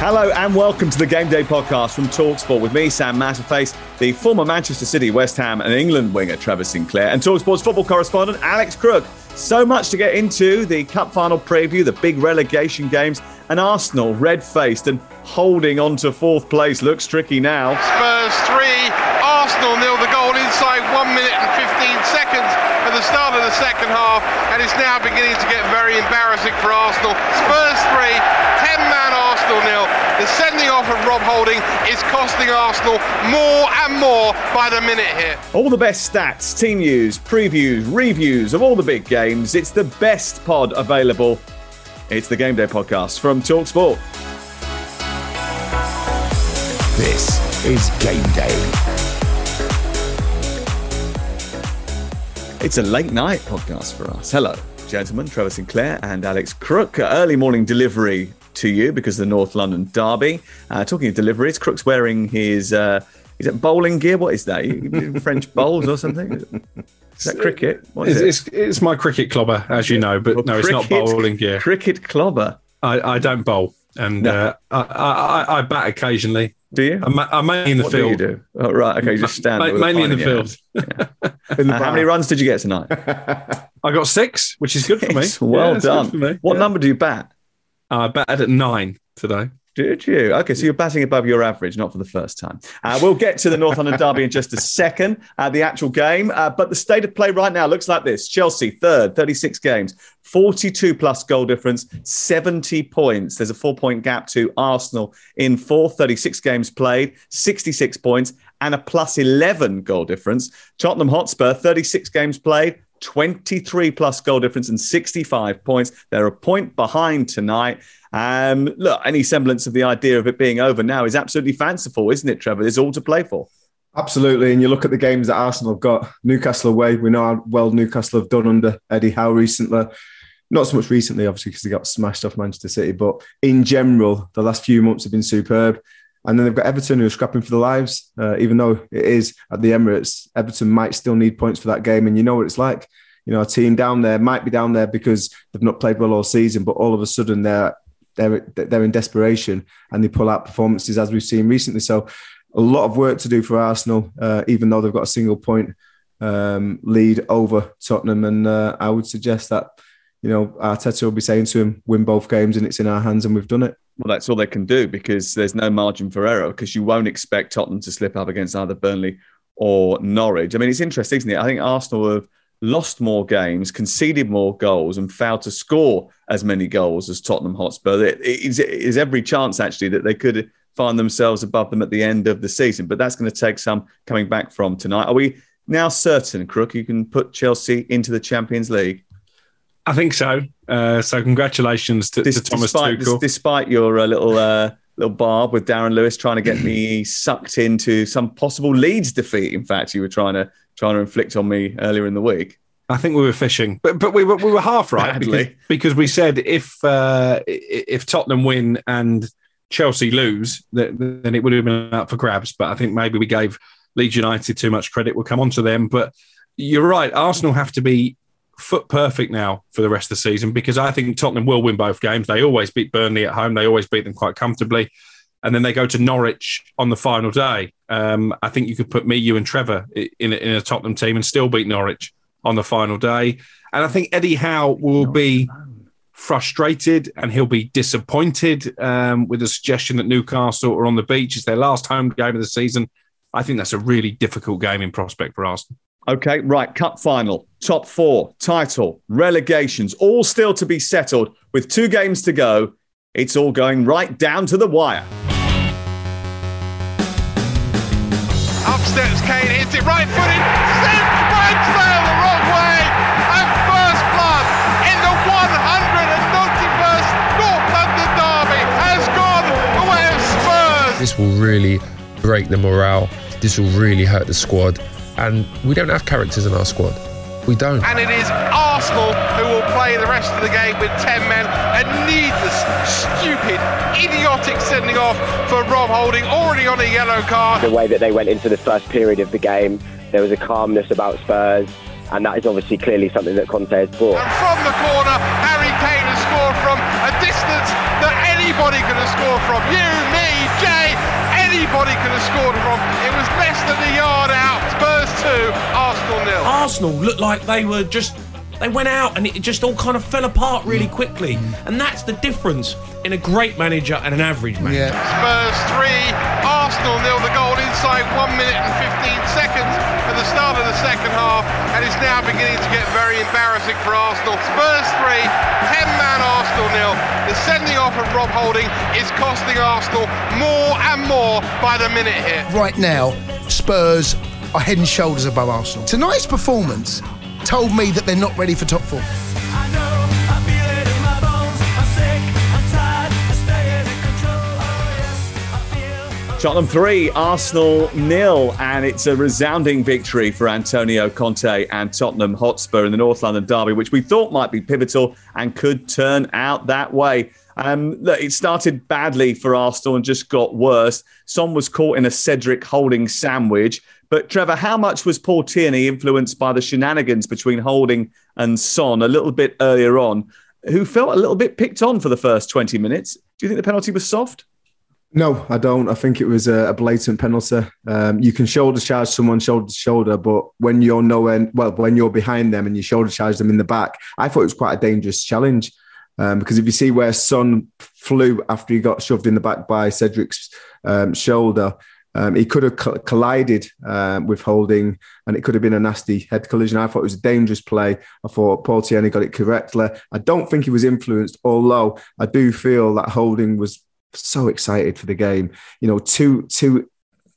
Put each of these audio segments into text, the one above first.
Hello and welcome to the Game Day podcast from Talksport with me, Sam Matterface, the former Manchester City, West Ham, and England winger Trevor Sinclair, and Talksport's football correspondent Alex Crook. So much to get into the cup final preview, the big relegation games, and Arsenal red faced and holding on to fourth place looks tricky now. Spurs 3, Arsenal nil. The goal inside 1 minute and 15 seconds at the start of the second half, and it's now beginning to get very embarrassing for Arsenal. Spurs 3, 10 man Arsenal nil. The sending off of Rob Holding is costing Arsenal more and more by the minute here. All the best stats, team news, previews, reviews of all the big games. It's the best pod available. It's the Game Day podcast from Talksport. This is Game Day. It's a late night podcast for us. Hello, gentlemen. Trevor Sinclair and Alex Crook. Early morning delivery to you because the North London Derby. Uh, talking of deliveries, Crook's wearing his. Uh, is it bowling gear? What is that? French bowls or something? Is that cricket? What is It's, it? it's, it's my cricket clobber, as you know, but no, it's not bowling gear. Cricket clobber. I, I don't bowl, and No. uh, I, I, I- bat occasionally. Do you? I'm, I'm mainly in the what field. do you do? Oh, right. Okay. You just stand Ma- mainly in the field. hand. Uh, how many runs did you get tonight? I got six, which is good for me. Well Yeah, done. for me. What Yeah. number do you bat? I batted at nine today. Did you? Okay, so you're batting above your average, not for the first time. Uh, we'll get to the North London Derby in just a second, uh, the actual game. Uh, but the state of play right now looks like this Chelsea, third, 36 games, 42 plus goal difference, 70 points. There's a four point gap to Arsenal in fourth, 36 games played, 66 points, and a plus 11 goal difference. Tottenham Hotspur, 36 games played. 23 plus goal difference and 65 points. They're a point behind tonight. Um, look, any semblance of the idea of it being over now is absolutely fanciful, isn't it, Trevor? There's all to play for. Absolutely. And you look at the games that Arsenal have got Newcastle away. We know how well Newcastle have done under Eddie Howe recently. Not so much recently, obviously, because they got smashed off Manchester City, but in general, the last few months have been superb. And then they've got Everton who are scrapping for the lives, uh, even though it is at the Emirates. Everton might still need points for that game. And you know what it's like. You know, a team down there might be down there because they've not played well all season, but all of a sudden they're they're they're in desperation and they pull out performances as we've seen recently. So a lot of work to do for Arsenal, uh, even though they've got a single point um, lead over Tottenham. And uh, I would suggest that you know Arteta will be saying to him, "Win both games, and it's in our hands, and we've done it." Well, that's all they can do because there's no margin for error because you won't expect Tottenham to slip up against either Burnley or Norwich. I mean, it's interesting, isn't it? I think Arsenal have lost more games, conceded more goals, and failed to score as many goals as Tottenham Hotspur. It is every chance actually that they could find themselves above them at the end of the season, but that's going to take some coming back from tonight. Are we now certain, Crook, you can put Chelsea into the Champions League? I think so. Uh, so congratulations to, Dis- to Thomas despite, Tuchel. despite your uh, little uh, little barb with Darren Lewis trying to get me sucked into some possible Leeds defeat. In fact, you were trying to trying to inflict on me earlier in the week. I think we were fishing, but but we were we were half right because, because we said if uh, if Tottenham win and Chelsea lose, then it would have been up for grabs. But I think maybe we gave Leeds United too much credit. We'll come on to them, but you're right. Arsenal have to be foot perfect now for the rest of the season because I think Tottenham will win both games. They always beat Burnley at home. They always beat them quite comfortably. And then they go to Norwich on the final day. Um, I think you could put me, you, and Trevor in a, in a Tottenham team and still beat Norwich on the final day. And I think Eddie Howe will be frustrated and he'll be disappointed um, with the suggestion that Newcastle are on the beach. It's their last home game of the season. I think that's a really difficult game in prospect for Arsenal. Okay, right. Cup final, top four, title, relegations, all still to be settled with two games to go. It's all going right down to the wire. Up steps Kane, hits it right footed, sent Ramsdale the wrong way, and first blood in the 191st North London derby has gone the way of Spurs. This will really break the morale. This will really hurt the squad. And we don't have characters in our squad. We don't. And it is Arsenal who will play the rest of the game with 10 men. A needless, stupid, idiotic sending off for Rob Holding, already on a yellow card. The way that they went into the first period of the game, there was a calmness about Spurs, and that is obviously clearly something that Conte has brought. And from the corner, Harry Kane has scored from a distance that anybody could have scored from. You, me, Jay, anybody could have scored from. It was less than a yard out. Spurs 2, Arsenal nil. Arsenal looked like they were just they went out and it just all kind of fell apart really mm. quickly. And that's the difference in a great manager and an average manager. Yeah. Spurs 3, Arsenal nil. The goal inside 1 minute and 15 seconds at the start of the second half, and it's now beginning to get very embarrassing for Arsenal. Spurs 3, 10 man Arsenal nil. The sending off of Rob Holding is costing Arsenal more and more by the minute here. Right now, Spurs are head and shoulders above Arsenal. Tonight's performance told me that they're not ready for top four. Tottenham 3, Arsenal nil, and it's a resounding victory for Antonio Conte and Tottenham Hotspur in the North London derby, which we thought might be pivotal and could turn out that way. Um, look, it started badly for Arsenal and just got worse. Son was caught in a Cedric Holding sandwich. But Trevor, how much was Paul Tierney influenced by the shenanigans between Holding and Son a little bit earlier on, who felt a little bit picked on for the first 20 minutes? Do you think the penalty was soft? No, I don't. I think it was a, blatant penalty. Um, you can shoulder charge someone shoulder to shoulder, but when you're nowhere, well, when you're behind them and you shoulder charge them in the back, I thought it was quite a dangerous challenge. Um, because if you see where Son flew after he got shoved in the back by Cedric's um, shoulder, um, he could have collided um, with Holding, and it could have been a nasty head collision. I thought it was a dangerous play. I thought Paul Tierney got it correctly. I don't think he was influenced, although I do feel that Holding was so excited for the game. You know, too too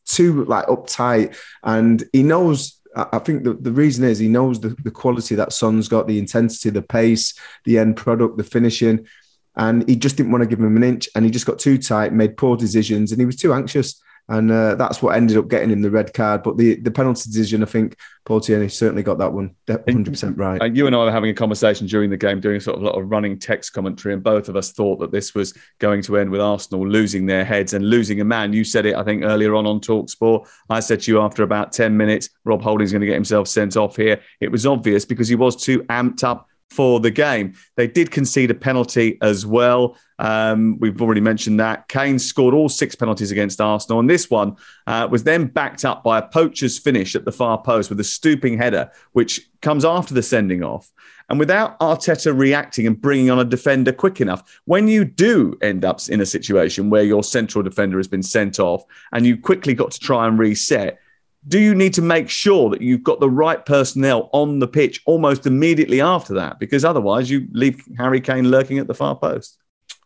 too like uptight, and he knows. I think the, the reason is he knows the, the quality that Son's got, the intensity, the pace, the end product, the finishing, and he just didn't want to give him an inch, and he just got too tight, made poor decisions, and he was too anxious and uh, that's what ended up getting him the red card. But the, the penalty decision, I think Paul Tierney certainly got that one 100% right. And you and I were having a conversation during the game, doing sort of a lot of running text commentary, and both of us thought that this was going to end with Arsenal losing their heads and losing a man. You said it, I think, earlier on on Talksport. I said to you after about 10 minutes, Rob Holding's going to get himself sent off here. It was obvious because he was too amped up for the game. They did concede a penalty as well. Um, we've already mentioned that. Kane scored all six penalties against Arsenal, and this one uh, was then backed up by a poacher's finish at the far post with a stooping header, which comes after the sending off. And without Arteta reacting and bringing on a defender quick enough, when you do end up in a situation where your central defender has been sent off and you quickly got to try and reset, do you need to make sure that you've got the right personnel on the pitch almost immediately after that? Because otherwise, you leave Harry Kane lurking at the far post.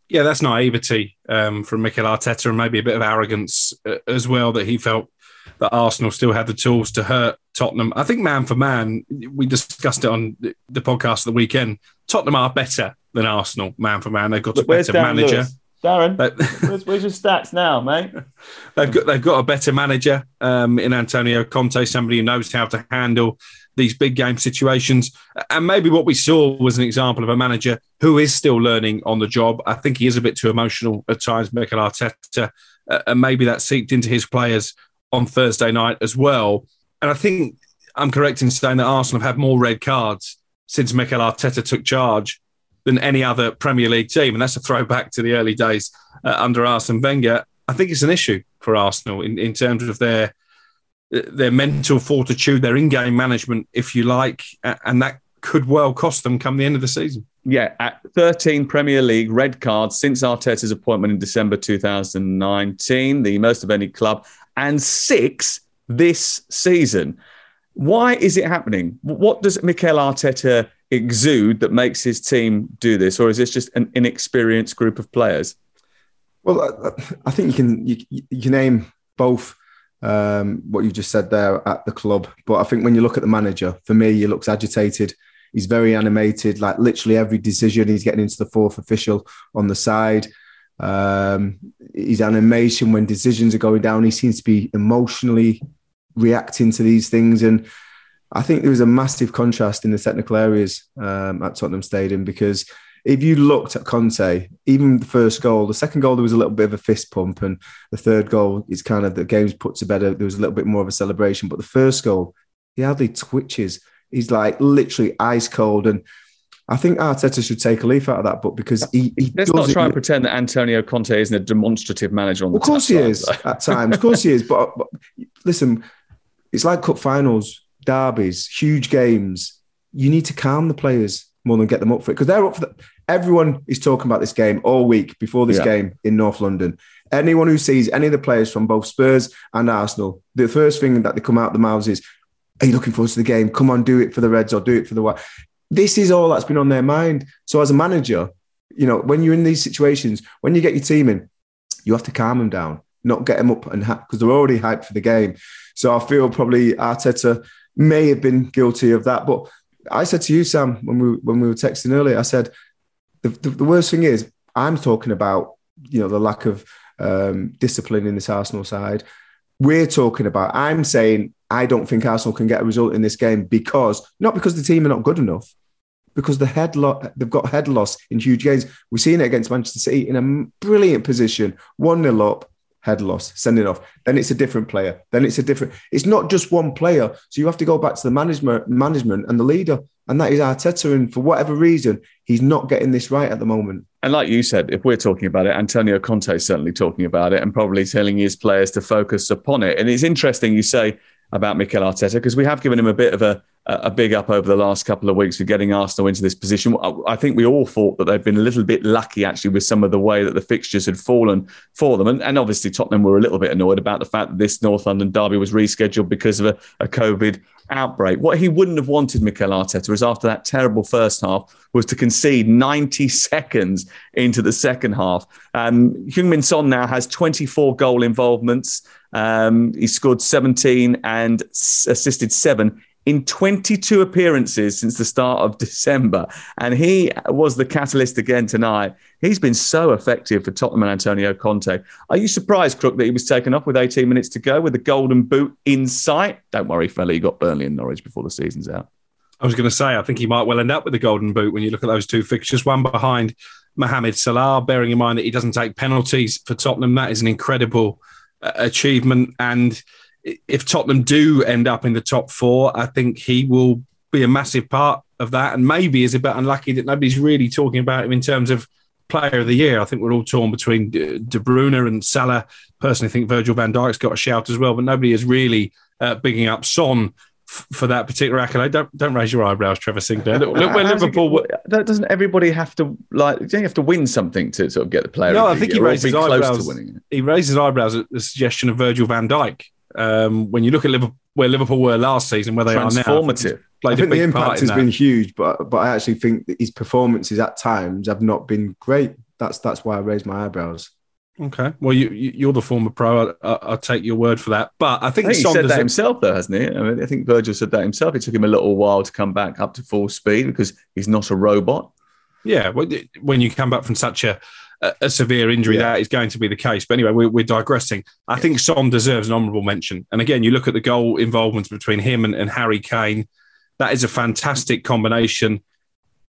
Yeah, that's naivety um, from Mikel Arteta and maybe a bit of arrogance uh, as well that he felt that Arsenal still had the tools to hurt Tottenham. I think man for man, we discussed it on the podcast the weekend. Tottenham are better than Arsenal, man for man. They've got a better manager. Lewis? Darren, where's, where's, your stats now, mate? they've got they've got a better manager um, in Antonio Conte, somebody who knows how to handle these big game situations. And maybe what we saw was an example of a manager who is still learning on the job. I think he is a bit too emotional at times, Mikel Arteta, uh, and maybe that seeped into his players on Thursday night as well. And I think I'm correct in saying that Arsenal have had more red cards since Mikel Arteta took charge than any other Premier League team. And that's a throwback to the early days uh, under Arsene Wenger. I think it's an issue for Arsenal in, in terms of their their mental fortitude, their in-game management, if you like, and that could well cost them come the end of the season. Yeah, at 13 Premier League red cards since Arteta's appointment in December 2019, the most of any club, and six this season. Why is it happening? What does Mikel Arteta exude that makes his team do this, or is this just an inexperienced group of players? Well, I, think you can you, you can name both um, what you just said there at the club, but I think when you look at the manager, for me, he looks agitated. He's very animated. Like literally every decision, he's getting into the fourth official on the side. Um, his animation when decisions are going down, he seems to be emotionally reacting to these things. And I think there was a massive contrast in the technical areas um, at Tottenham Stadium because if you looked at Conte, even the first goal, the second goal, there was a little bit of a fist pump, and the third goal is kind of the game's put to bed. There was a little bit more of a celebration, but the first goal, he hardly twitches. He's like literally ice cold, and I think Arteta should take a leaf out of that book because he. he Let's not try and pretend that Antonio Conte isn't a demonstrative manager on the. Of course he is at times. Of course he is, but, but listen, it's like cup finals, derbies, huge games. You need to calm the players more than get them up for it because they're up for the, everyone is talking about this game all week before this Yeah. game in North London. Anyone who sees any of the players from both Spurs and Arsenal, the first thing that they come out the mouths is, "Are you looking forward to the game? Come on, do it for the Reds or do it for the White." This is all that's been on their mind. So as a manager, you know, when you're in these situations, when you get your team in, you have to calm them down, not get them up and because they're already hyped for the game. So I feel probably Arteta may have been guilty of that. But I said to you, Sam, when we when we were texting earlier, I said the, the, the worst thing is I'm talking about you know the lack of um, discipline in this Arsenal side. We're talking about. I'm saying I don't think Arsenal can get a result in this game because not because the team are not good enough, because the head lo- they've got head loss in huge games. We've seen it against Manchester City in a brilliant position, one 0 up, head loss, sending off. Then it's a different player. Then it's a different. It's not just one player. So you have to go back to the management, management and the leader, and that is Arteta. And for whatever reason, he's not getting this right at the moment. And like you said, if we're talking about it, Antonio Conte is certainly talking about it and probably telling his players to focus upon it. And it's interesting you say about Mikel Arteta because we have given him a bit of a, a big up over the last couple of weeks for getting Arsenal into this position. I- think we all thought that they'd been a little bit lucky actually with some of the way that the fixtures had fallen for them. And, and obviously, Tottenham were a little bit annoyed about the fact that this North London derby was rescheduled because of a, a COVID outbreak. What he wouldn't have wanted, Mikel Arteta, is after that terrible first half, was to concede 90 seconds into the second half. Um, Heung-Min Son now has 24 goal involvements. Um, he scored 17 and assisted seven in 22 appearances since the start of December. And he was the catalyst again tonight. He's been so effective for Tottenham and Antonio Conte. Are you surprised, Crook, that he was taken off with 18 minutes to go with the golden boot in sight? Don't worry, fella, he got Burnley and Norwich before the season's out. I was going to say, I think he might well end up with the golden boot when you look at those two fixtures, one behind Mohamed Salah, bearing in mind that he doesn't take penalties for Tottenham. That is an incredible achievement. And if Tottenham do end up in the top four, I think he will be a massive part of that. And maybe is a bit unlucky that nobody's really talking about him in terms of player of the year. I think we're all torn between De Bruyne and Salah. Personally, I think Virgil van Dijk's got a shout as well, but nobody is really uh, bigging up Son f- for that particular accolade. Don't don't raise your eyebrows, Trevor Sinclair. Look, look where How's it- Liverpool. were- Doesn't everybody have to like? Don't you have to win something to sort of get the player? No, I think he year raised his eyebrows. to winning it. He raised his eyebrows at the suggestion of Virgil van Dijk. Um, when you look at Liverpool, where Liverpool were last season, where they are now, I think Transformative. I think the impact has that. been huge, but but I actually think that his performances at times have not been great. That's that's why I raised my eyebrows. Okay, well, you, you you're the former pro. I, I, I'll take your word for that. But I I think, think he said that himself, though, hasn't he? I mean, I think Virgil said that himself. It took him a little while to come back up to full speed because he's not a robot. Yeah, well, when you come back from such a, a, a severe injury, Yeah. that is going to be the case. But anyway, we're, we're digressing. I think Son deserves an honourable mention. And again, you look at the goal involvements between him and, and Harry Kane. That is a fantastic combination.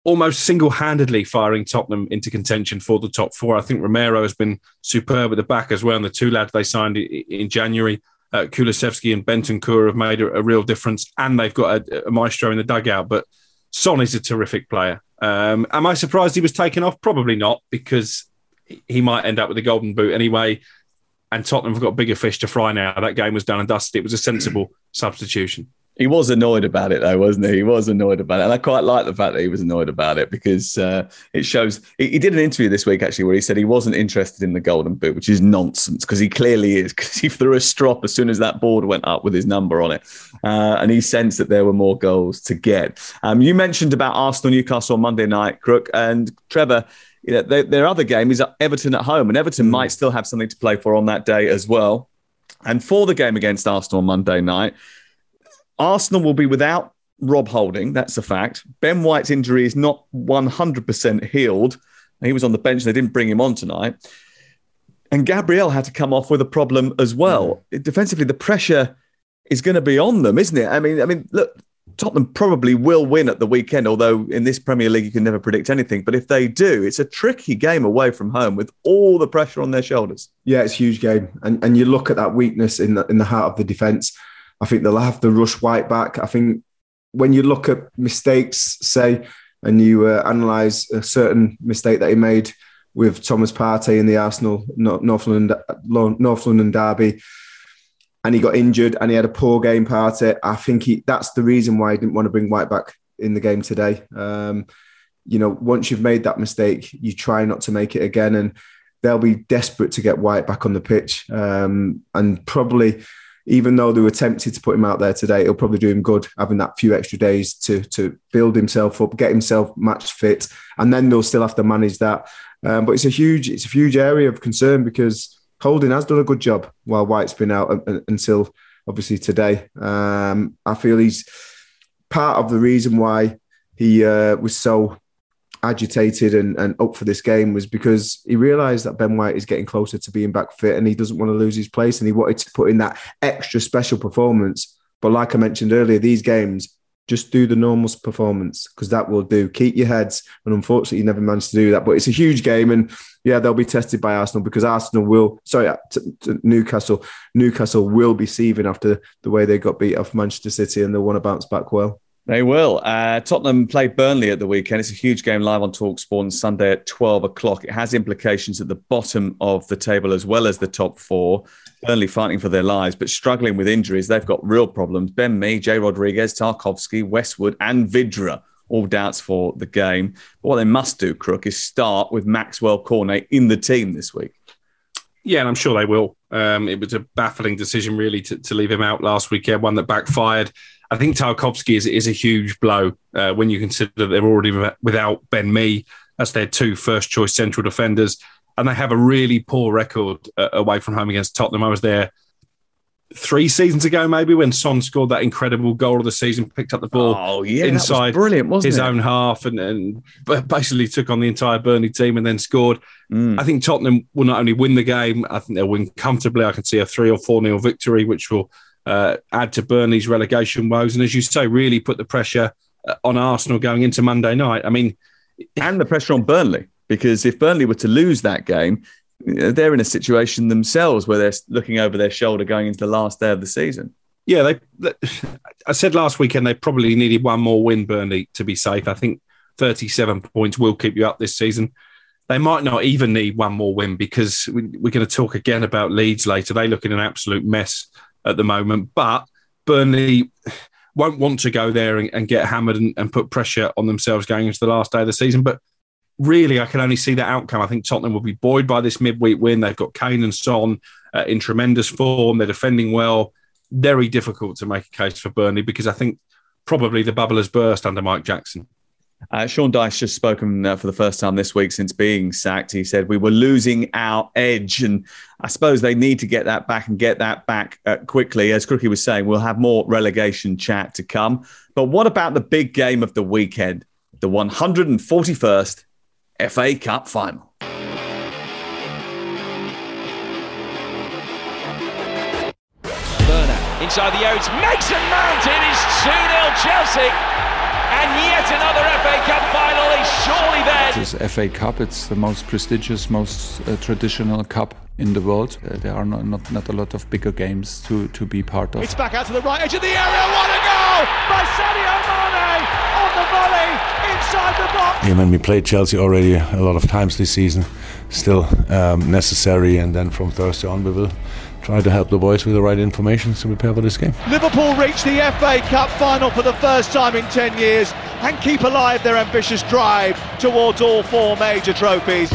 Almost single-handedly firing Tottenham into contention for the top four. I think Romero has been superb at the back as well. And the two lads they signed in January, uh, Kulusevski and Bentancur, have made a, a real difference. And they've got a, a maestro in the dugout. But Son is a terrific player. Um, am I surprised he was taken off? Probably not, because he might end up with a golden boot anyway. And Tottenham have got bigger fish to fry now. That game was done and dusted. It was a sensible substitution. He was annoyed about it, though, wasn't he? He was annoyed about it, and I quite like the fact that he was annoyed about it because uh, it shows. He, he, did an interview this week actually where he said he wasn't interested in the Golden Boot, which is nonsense because he clearly is. Because he threw a strop as soon as that board went up with his number on it, uh, and he sensed that there were more goals to get. Um, you mentioned about Arsenal Newcastle on Monday night, Crook, and Trevor. You know, their, their other game is Everton at home, and Everton mm. might still have something to play for on that day as well. And for the game against Arsenal on Monday night, Arsenal will be without Rob Holding. That's a fact. Ben White's injury is not 100% healed. He was on the bench. They didn't bring him on tonight. And Gabriel had to come off with a problem as well. Mm. Defensively, the pressure is going to be on them, isn't it? I mean, I mean, look, Tottenham probably will win at the weekend, although in this Premier League you can never predict anything. But if they do, it's a tricky game away from home with all the pressure on their shoulders. Yeah, it's a huge game, and and you look at that weakness in the in the heart of the defence. I think they'll have to rush White back. I think when you look at mistakes, say, and you uh, analyse a certain mistake that he made with Thomas Partey in the Arsenal North London, North London derby, and he got injured and he had a poor game Partey. I think he, that's the reason why he didn't want to bring White back in the game today. Um, you know, once you've made that mistake, you try not to make it again, and they'll be desperate to get White back on the pitch, um, and probably even though they were tempted to put him out there today, it'll probably do him good having that few extra days to to build himself up, get himself match fit, and then they'll still have to manage that. Um, but it's a huge it's a huge area of concern because Holding has done a good job while White's been out until obviously today. Um, I feel he's part of the reason why he uh, was so agitated and, and up for this game was because he realised that Ben White is getting closer to being back fit and he doesn't want to lose his place and he wanted to put in that extra special performance. But like I mentioned earlier, these games just do the normal performance because that will do. Keep your heads. And unfortunately, you never managed to do that. But it's a huge game. And yeah, they'll be tested by Arsenal because Arsenal will, sorry, uh, to, to Newcastle, Newcastle will be seething after the way they got beat off Manchester City and they'll want to bounce back well. They will. Uh, Tottenham play Burnley at the weekend. It's a huge game live on Talksport Sunday at 12 o'clock. It has implications at the bottom of the table as well as the top four. Burnley fighting for their lives, but struggling with injuries. They've got real problems. Ben Mee, Jay Rodriguez, Tarkowski, Westwood, and Vydra, All doubts for the game. But what they must do, Crook, is start with Maxwell Cornet in the team this week. Yeah, and I'm sure they will. Um, it was a baffling decision, really, to, to leave him out last weekend, one that backfired. I think Tarkowski is, is a huge blow uh, when you consider that they're already without Ben Mee as their two first choice central defenders and they have a really poor record uh, away from home against Tottenham. I was there three seasons ago, maybe when Son scored that incredible goal of the season, picked up the ball oh, yeah, inside brilliant, wasn't his it? own half, and, and basically took on the entire Burnley team and then scored. Mm. I think Tottenham will not only win the game, I think they'll win comfortably. I can see a three or four nil victory, which will uh, add to Burnley's relegation woes, and as you say, really put the pressure uh, on Arsenal going into Monday night. I mean, and the pressure on Burnley because if Burnley were to lose that game, they're in a situation themselves where they're looking over their shoulder going into the last day of the season. Yeah, they. I said last weekend they probably needed one more win, Burnley, to be safe. I think 37 points will keep you up this season. They might not even need one more win because we, are going to talk again about Leeds later. They look in an absolute mess at the moment, but Burnley won't want to go there and, and get hammered and, and, put pressure on themselves going into the last day of the season. But really, I can only see that outcome. I think Tottenham will be buoyed by this midweek win. They've got Kane and Son uh, in tremendous form. They're defending well. Very difficult to make a case for Burnley because I think probably the bubble has burst under Mike Jackson. Uh, Sean Dyche just spoken uh, for the first time this week since being sacked. He said we were losing our edge, and I suppose they need to get that back and get that back uh, quickly. As Crookie was saying, we'll have more relegation chat to come. But what about the big game of the weekend, the 141st FA Cup final. Inside the Odes. Mason Mount. It is 2 0 Chelsea. And yet another FA Cup final is surely there. This FA Cup, it's the most prestigious, most uh, traditional cup in the world. Uh, there are not, not, not a lot of bigger games to, to be part of. It's back out to the right edge of the area. What a goal by Sadio Mane on the volley inside the box. Yeah, when we played Chelsea already a lot of times this season, still um, necessary. And then from Thursday on, we will try to help the boys with the right information to prepare for this game. Liverpool reach the FA Cup final for the first time in 10 years and keep alive their ambitious drive towards all four major trophies.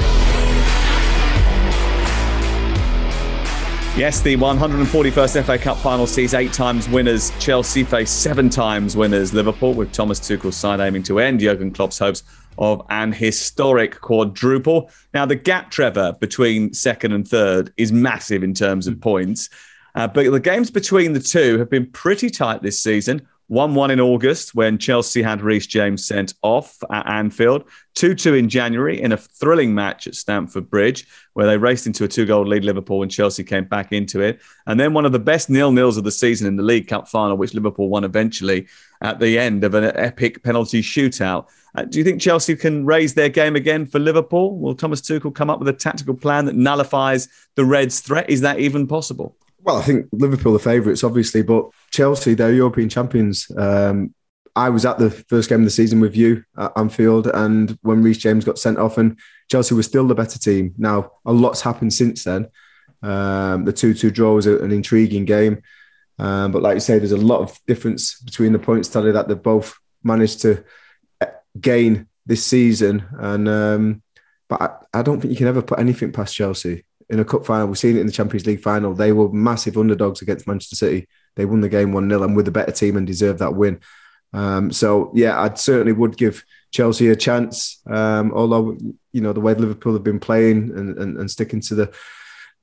Yes, the 141st FA Cup final sees eight times winners. Chelsea face seven times winners Liverpool, with Thomas Tuchel's side aiming to end Jurgen Klopp's hopes of an historic quadruple. Now, the gap, Trevor, between second and third is massive in terms of points. Uh, but the games between the two have been pretty tight this season. 1 1 in August when Chelsea had Reece James sent off at Anfield. 2 2 in January in a thrilling match at Stamford Bridge where they raced into a two goal lead Liverpool when Chelsea came back into it. And then one of the best nil nils of the season in the League Cup final, which Liverpool won eventually at the end of an epic penalty shootout. Uh, do you think Chelsea can raise their game again for Liverpool? Will Thomas Tuchel come up with a tactical plan that nullifies the Reds' threat? Is that even possible? Well, I think Liverpool are favourites, obviously, but Chelsea, they're European champions. Um, I was at the first game of the season with you at Anfield, and when Reece James got sent off, and Chelsea was still the better team. Now, a lot's happened since then. Um, the 2 2 draw was an intriguing game. Um, but like you say, there's a lot of difference between the points tally that they've both managed to uh, gain this season. And um, but I, I, don't think you can ever put anything past Chelsea in a cup final. We've seen it in the Champions League final. They were massive underdogs against Manchester City. They won the game 1 0 and with a better team and deserved that win. Um, so, yeah, I certainly would give Chelsea a chance. Um, although, you know, the way Liverpool have been playing and, and, and sticking to the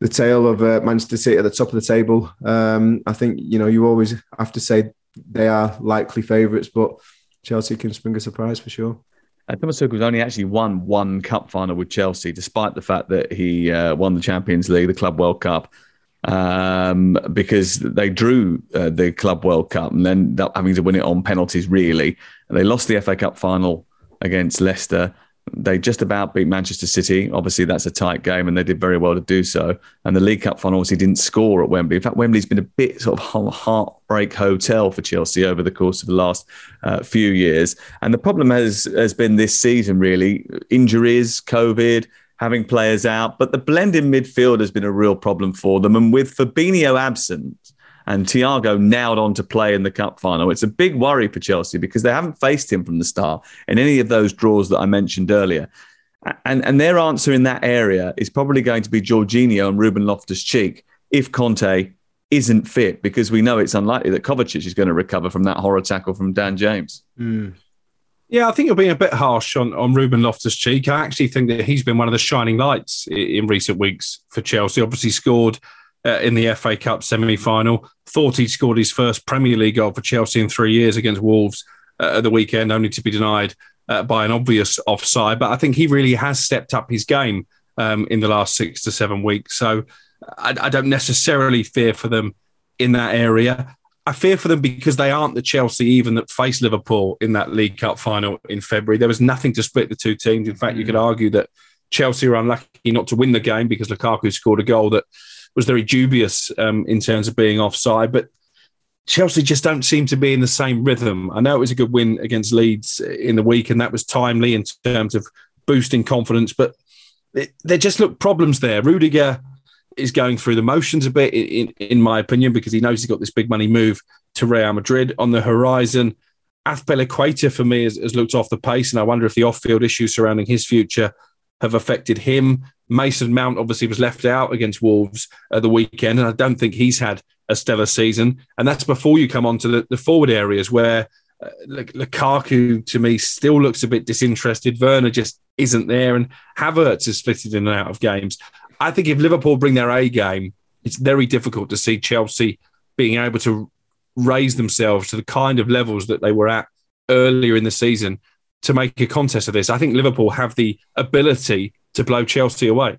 the tail of uh, Manchester City at the top of the table, um, I think, you know, you always have to say they are likely favourites, but Chelsea can spring a surprise for sure. Thomas Tuchel has only actually won one cup final with Chelsea, despite the fact that he uh, won the Champions League, the Club World Cup, um, because they drew uh, the Club World Cup and then having to win it on penalties, really. And they lost the FA Cup final against Leicester. They just about beat Manchester City. Obviously, that's a tight game, and they did very well to do so. And the League Cup final obviously didn't score at Wembley. In fact, Wembley's been a bit sort of heartbreak hotel for Chelsea over the course of the last uh, few years. And the problem has has been this season really injuries, COVID, having players out. But the blend in midfield has been a real problem for them. And with Fabinho absent, and Thiago nailed on to play in the cup final. It's a big worry for Chelsea because they haven't faced him from the start in any of those draws that I mentioned earlier. And, and their answer in that area is probably going to be Jorginho and Ruben Loftus Cheek if Kante isn't fit, because we know it's unlikely that Kovacic is going to recover from that horror tackle from Dan James. Mm. Yeah, I think you're being a bit harsh on, on Ruben Loftus Cheek. I actually think that he's been one of the shining lights in, in recent weeks for Chelsea. Obviously, scored uh, in the FA Cup semi final. Thought he'd scored his first Premier League goal for Chelsea in three years against Wolves uh, at the weekend, only to be denied uh, by an obvious offside. But I think he really has stepped up his game um, in the last six to seven weeks. So I, I don't necessarily fear for them in that area. I fear for them because they aren't the Chelsea even that faced Liverpool in that League Cup final in February. There was nothing to split the two teams. In fact, mm. you could argue that Chelsea were unlucky not to win the game because Lukaku scored a goal that was very dubious um, in terms of being offside. But Chelsea just don't seem to be in the same rhythm. I know it was a good win against Leeds in the week, and that was timely in terms of boosting confidence, but there just look problems there. Rudiger is going through the motions a bit, in, in my opinion, because he knows he's got this big money move to Real Madrid on the horizon. Azpilicueta for me has, has looked off the pace, and I wonder if the off-field issues surrounding his future have affected him. Mason Mount obviously was left out against Wolves at the weekend, and I don't think he's had a stellar season. And that's before you come on to the, the forward areas where uh, Lukaku to me still looks a bit disinterested. Werner just isn't there, and Havertz is fitted in and out of games. I think if Liverpool bring their A game, it's very difficult to see Chelsea being able to raise themselves to the kind of levels that they were at earlier in the season to make a contest of this. I think Liverpool have the ability to blow Chelsea away.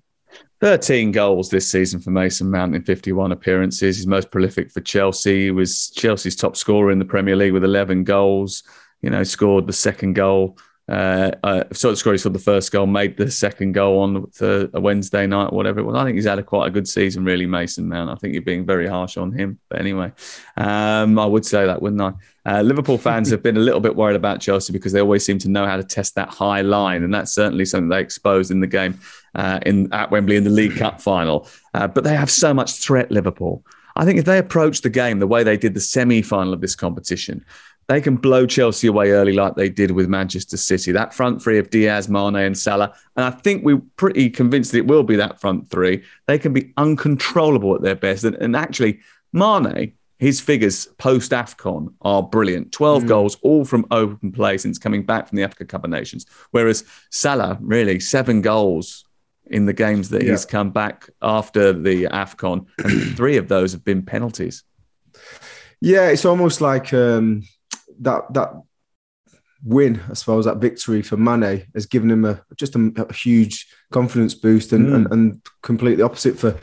13 goals this season for Mason Mount in 51 appearances. He's most prolific for Chelsea. He was Chelsea's top scorer in the Premier League with 11 goals. You know, scored the second goal Uh, uh, so scored he scored the first goal, made the second goal on the, a Wednesday night, whatever it was. I think he's had a quite a good season, really, Mason Mount. I think you're being very harsh on him, but anyway, um, I would say that, wouldn't I? Uh, Liverpool fans have been a little bit worried about Chelsea because they always seem to know how to test that high line, and that's certainly something they exposed in the game uh, in at Wembley in the League Cup final. Uh, but they have so much threat, Liverpool. I think if they approach the game the way they did the semi final of this competition, they can blow Chelsea away early like they did with Manchester City. That front three of Diaz, Mane, and Salah. And I think we're pretty convinced that it will be that front three. They can be uncontrollable at their best. And, and actually, Mane, his figures post AFCON are brilliant 12 mm. goals, all from open play since coming back from the Africa Cup of Nations. Whereas Salah, really, seven goals in the games that yeah. he's come back after the AFCON. And three of those have been penalties. Yeah, it's almost like. Um that that win, I suppose, that victory for Mane has given him a just a, a huge confidence boost, and, mm. and, and completely opposite for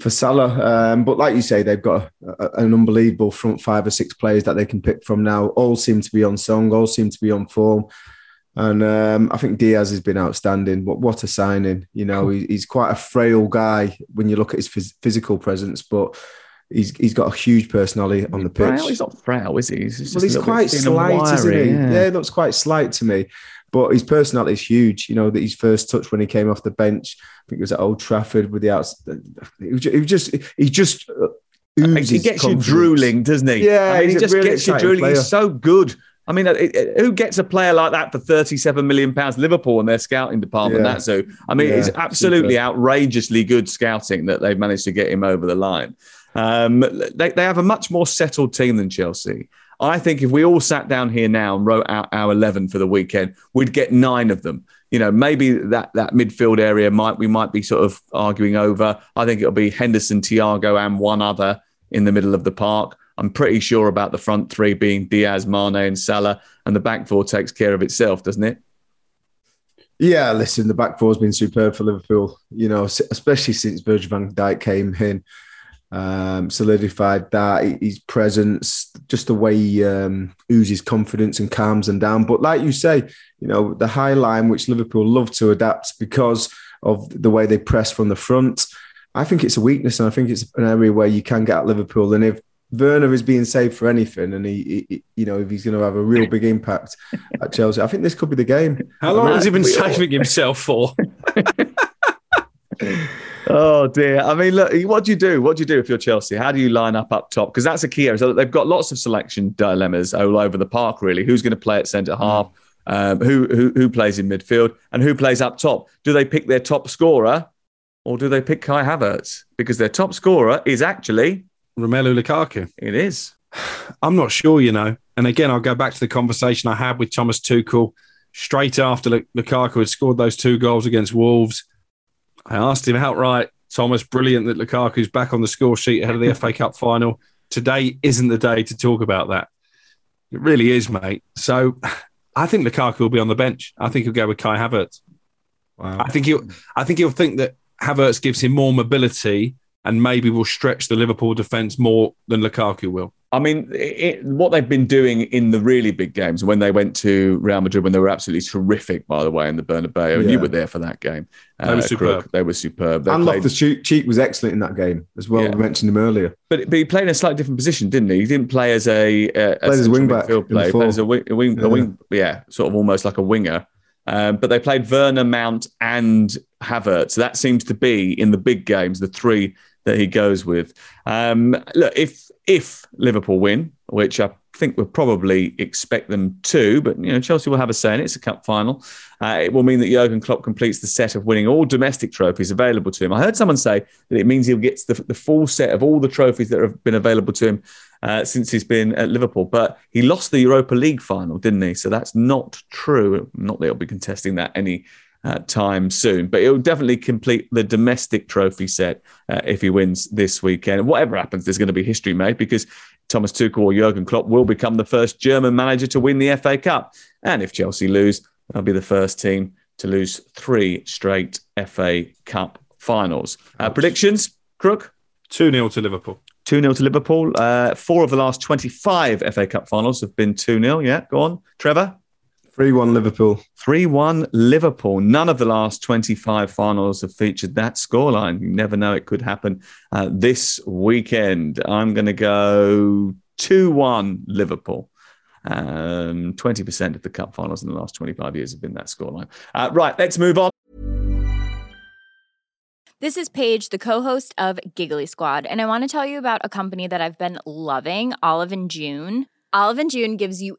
for Salah. Um, but like you say, they've got a, a, an unbelievable front five or six players that they can pick from now. All seem to be on song, all seem to be on form. And um, I think Diaz has been outstanding. What what a signing! You know, he, he's quite a frail guy when you look at his phys- physical presence, but He's he's got a huge personality on the pitch. Frail? He's not frail, is he? He's well, he's quite slight, isn't he? Yeah. yeah, he looks quite slight to me. But his personality is huge. You know that his first touch when he came off the bench, I think it was at Old Trafford with the outs. He was just he just uh, he gets you drooling, doesn't he? Yeah, I mean, he just really gets you drooling. Player. He's so good. I mean, who gets a player like that for 37 million pounds? Liverpool and their scouting department. Yeah. That's who. I mean, yeah, it's absolutely super. outrageously good scouting that they've managed to get him over the line. Um, they, they have a much more settled team than Chelsea. I think if we all sat down here now and wrote out our 11 for the weekend, we'd get nine of them. You know, maybe that, that midfield area might we might be sort of arguing over. I think it'll be Henderson, Thiago, and one other in the middle of the park. I'm pretty sure about the front three being Diaz, Mane, and Salah, and the back four takes care of itself, doesn't it? Yeah, listen, the back four's been superb for Liverpool. You know, especially since Virgil van Dijk came in um, solidified that his presence, just the way he um, oozes confidence and calms them down. But like you say, you know, the high line, which Liverpool love to adapt because of the way they press from the front, I think it's a weakness, and I think it's an area where you can get at Liverpool. And if Werner is being saved for anything, and he, he you know, if he's going to have a real big impact at Chelsea, I think this could be the game. How long has he been saving himself for? Oh dear. I mean, look, what do you do? What do you do if you're Chelsea? How do you line up up top? Because that's a key area. So they've got lots of selection dilemmas all over the park. Really, who's going to play at centre half? Um, who, who who plays in midfield and who plays up top? Do they pick their top scorer, or do they pick Kai Havertz? Because their top scorer is actually Romelu Lukaku. It is. I'm not sure, you know. And again, I'll go back to the conversation I had with Thomas Tuchel straight after Lukaku had scored those two goals against Wolves I asked him outright, Thomas, brilliant that Lukaku's back on the score sheet ahead of the FA Cup final. Today isn't the day to talk about that. It really is, mate. So I think Lukaku will be on the bench. I think he'll go with Kai Havertz. Wow. I think he'll I think he'll think that Havertz gives him more mobility and maybe will stretch the Liverpool defence more than Lukaku will. I mean, it, what they've been doing in the really big games when they went to Real Madrid, when they were absolutely terrific, by the way, in the Bernabeu, yeah. and you were there for that game. They were uh, superb. Crook, they were superb. They and played... Loftus Cheek was excellent in that game as well. Yeah. We mentioned him earlier. But, but he played in a slightly different position, didn't he? He didn't play as a, uh, a as wing back. Play. He played as a wing, a wing, yeah. a wing, yeah, sort of almost like a winger. Um, but they played Werner, Mount, and Havertz. So that seems to be in the big games the three that he goes with. Um, look, if if Liverpool win, which I think we'll probably expect them to, but you know Chelsea will have a say in it. It's a cup final. Uh, it will mean that Jurgen Klopp completes the set of winning all domestic trophies available to him. I heard someone say that it means he'll get the, the full set of all the trophies that have been available to him uh, since he's been at Liverpool. But he lost the Europa League final, didn't he? So that's not true. Not that he'll be contesting that any uh, time soon. But he'll definitely complete the domestic trophy set uh, if he wins this weekend. Whatever happens, there's going to be history made because Thomas Tuchel or Jurgen Klopp will become the first German manager to win the FA Cup. And if Chelsea lose, they'll be the first team to lose three straight FA Cup finals. Uh, predictions, Crook? 2 0 to Liverpool. 2 0 to Liverpool. Uh, four of the last 25 FA Cup finals have been 2 0. Yeah, go on. Trevor? 3 1 Liverpool. 3 1 Liverpool. None of the last 25 finals have featured that scoreline. You never know, it could happen uh, this weekend. I'm going to go 2 1 Liverpool. Um, 20% of the cup finals in the last 25 years have been that scoreline. Uh, right, let's move on. This is Paige, the co-host of Giggly Squad, and I want to tell you about a company that I've been loving, Olive and June. Olive and June gives you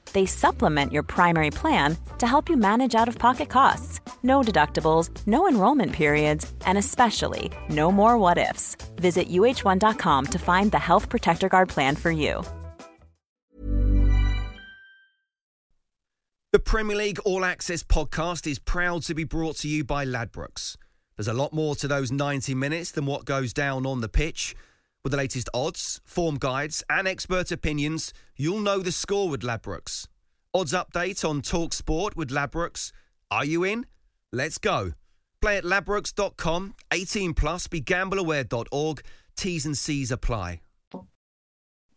They supplement your primary plan to help you manage out of pocket costs. No deductibles, no enrollment periods, and especially no more what ifs. Visit uh1.com to find the Health Protector Guard plan for you. The Premier League All Access podcast is proud to be brought to you by Ladbrokes. There's a lot more to those 90 minutes than what goes down on the pitch. With the latest odds, form guides, and expert opinions, you'll know the score with Ladbrokes. Odds update on Talk Sport with Ladbrokes. Are you in? Let's go. Play at ladbrokes.com, 18 plus, begambleaware.org. T's and C's apply.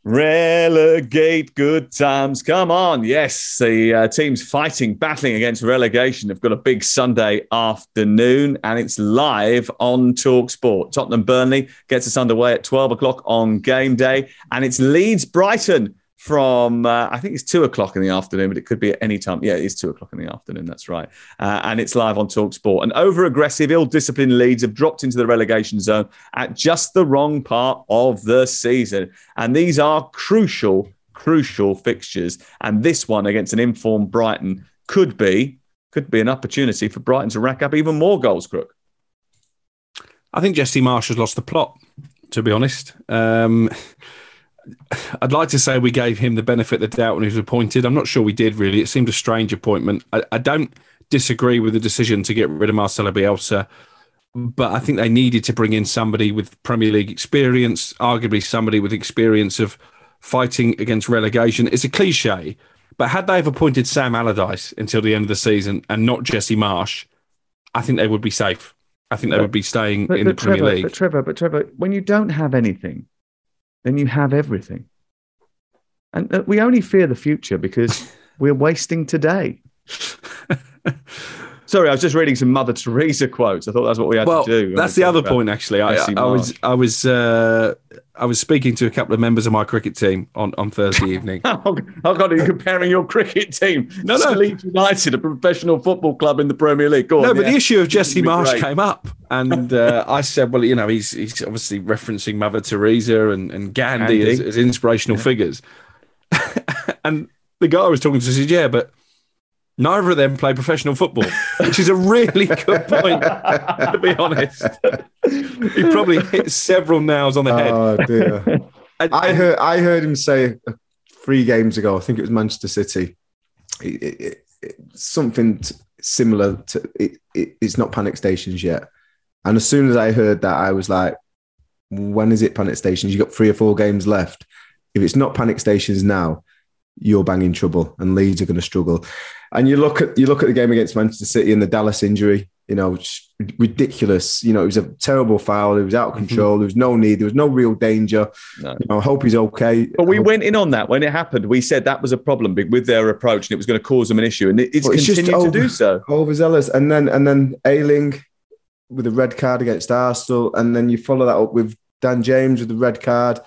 Relegate good times. Come on. Yes, the uh, teams fighting, battling against relegation have got a big Sunday afternoon and it's live on Talk Sport. Tottenham Burnley gets us underway at 12 o'clock on game day and it's Leeds Brighton from uh, I think it's two o'clock in the afternoon, but it could be at any time. Yeah, it's two o'clock in the afternoon. That's right, uh, and it's live on Talksport. And over-aggressive, ill-disciplined Leeds have dropped into the relegation zone at just the wrong part of the season, and these are crucial, crucial fixtures. And this one against an informed Brighton could be could be an opportunity for Brighton to rack up even more goals. Crook. I think Jesse Marsch has lost the plot. To be honest. Um, I'd like to say we gave him the benefit of the doubt when he was appointed. I'm not sure we did really. It seemed a strange appointment. I, I don't disagree with the decision to get rid of Marcelo Bielsa, but I think they needed to bring in somebody with Premier League experience, arguably somebody with experience of fighting against relegation. It's a cliche, but had they have appointed Sam Allardyce until the end of the season and not Jesse Marsch, I think they would be safe. I think they would be staying But, in the but Premier Trevor, League. but Trevor, but Trevor, when you don't have anything, then you have everything. And uh, we only fear the future because we're wasting today. Sorry, I was just reading some Mother Teresa quotes. I thought that's what we had well, to do. that's the other about point. Actually, I, I, I was I was uh, I was speaking to a couple of members of my cricket team on, on Thursday evening. Oh, God, are you comparing your cricket team No, to no. Leeds United, a professional football club in the Premier League? On, no, but yeah. the issue of Jesse Marsch great. came up, and uh, I said, well, you know, he's he's obviously referencing Mother Teresa and, and Gandhi, Gandhi. As, as inspirational figures. and the guy I was talking to said, yeah, but neither of them play professional football, which is a really good point, to be honest. he probably hit several nails on the head. Oh dear. I heard I heard him say three games ago. I think it was Manchester City. It, it, it, something t- similar to it, it, It's not panic stations yet. And as soon as I heard that, I was like, "When is it panic stations? You've got three or four games left. If it's not panic stations now, you're banging trouble, and Leeds are going to struggle." And you look at you look at the game against Manchester City and the Dallas injury. You know, it's ridiculous. You know, it was a terrible foul. It was out of mhm. control. There was no need. There was no real danger. No. You know, I hope he's okay. But we went in on that when it happened. We said that was a problem with their approach and it was going to cause them an issue. And it- it's But continued to do so. Overzealous, and then and then Ayling with a red card against Arsenal, and then you follow that up with Dan James with the red card.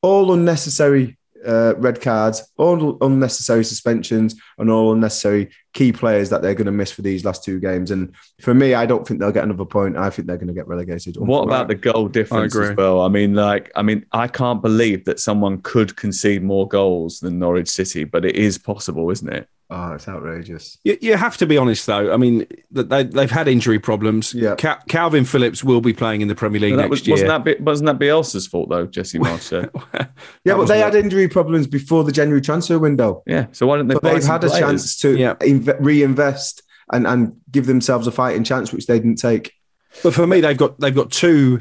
All unnecessary uh, red cards, all unnecessary suspensions, and all unnecessary key players that they're going to miss for these last two games. And for me, I don't think they'll get another point. I think they're going to get relegated. What about the goal difference as well? I mean, like, I mean, I can't believe that someone could concede more goals than Norwich City, but it is possible, isn't it? Oh, it's outrageous. You, you have to be honest, though. I mean, they, they've had injury problems. Yeah. Cal- Calvin Phillips will be playing in the Premier League that next was, wasn't that Bi- wasn't that Bielsa's fault though, Jesse Marsch said. Yeah, but they had injury problems before the January transfer window. Yeah, so why didn't they? But buy they've some had a chance to Yeah. inve- reinvest and, and give themselves a fighting chance, which they didn't take. But for me, they've got they've got two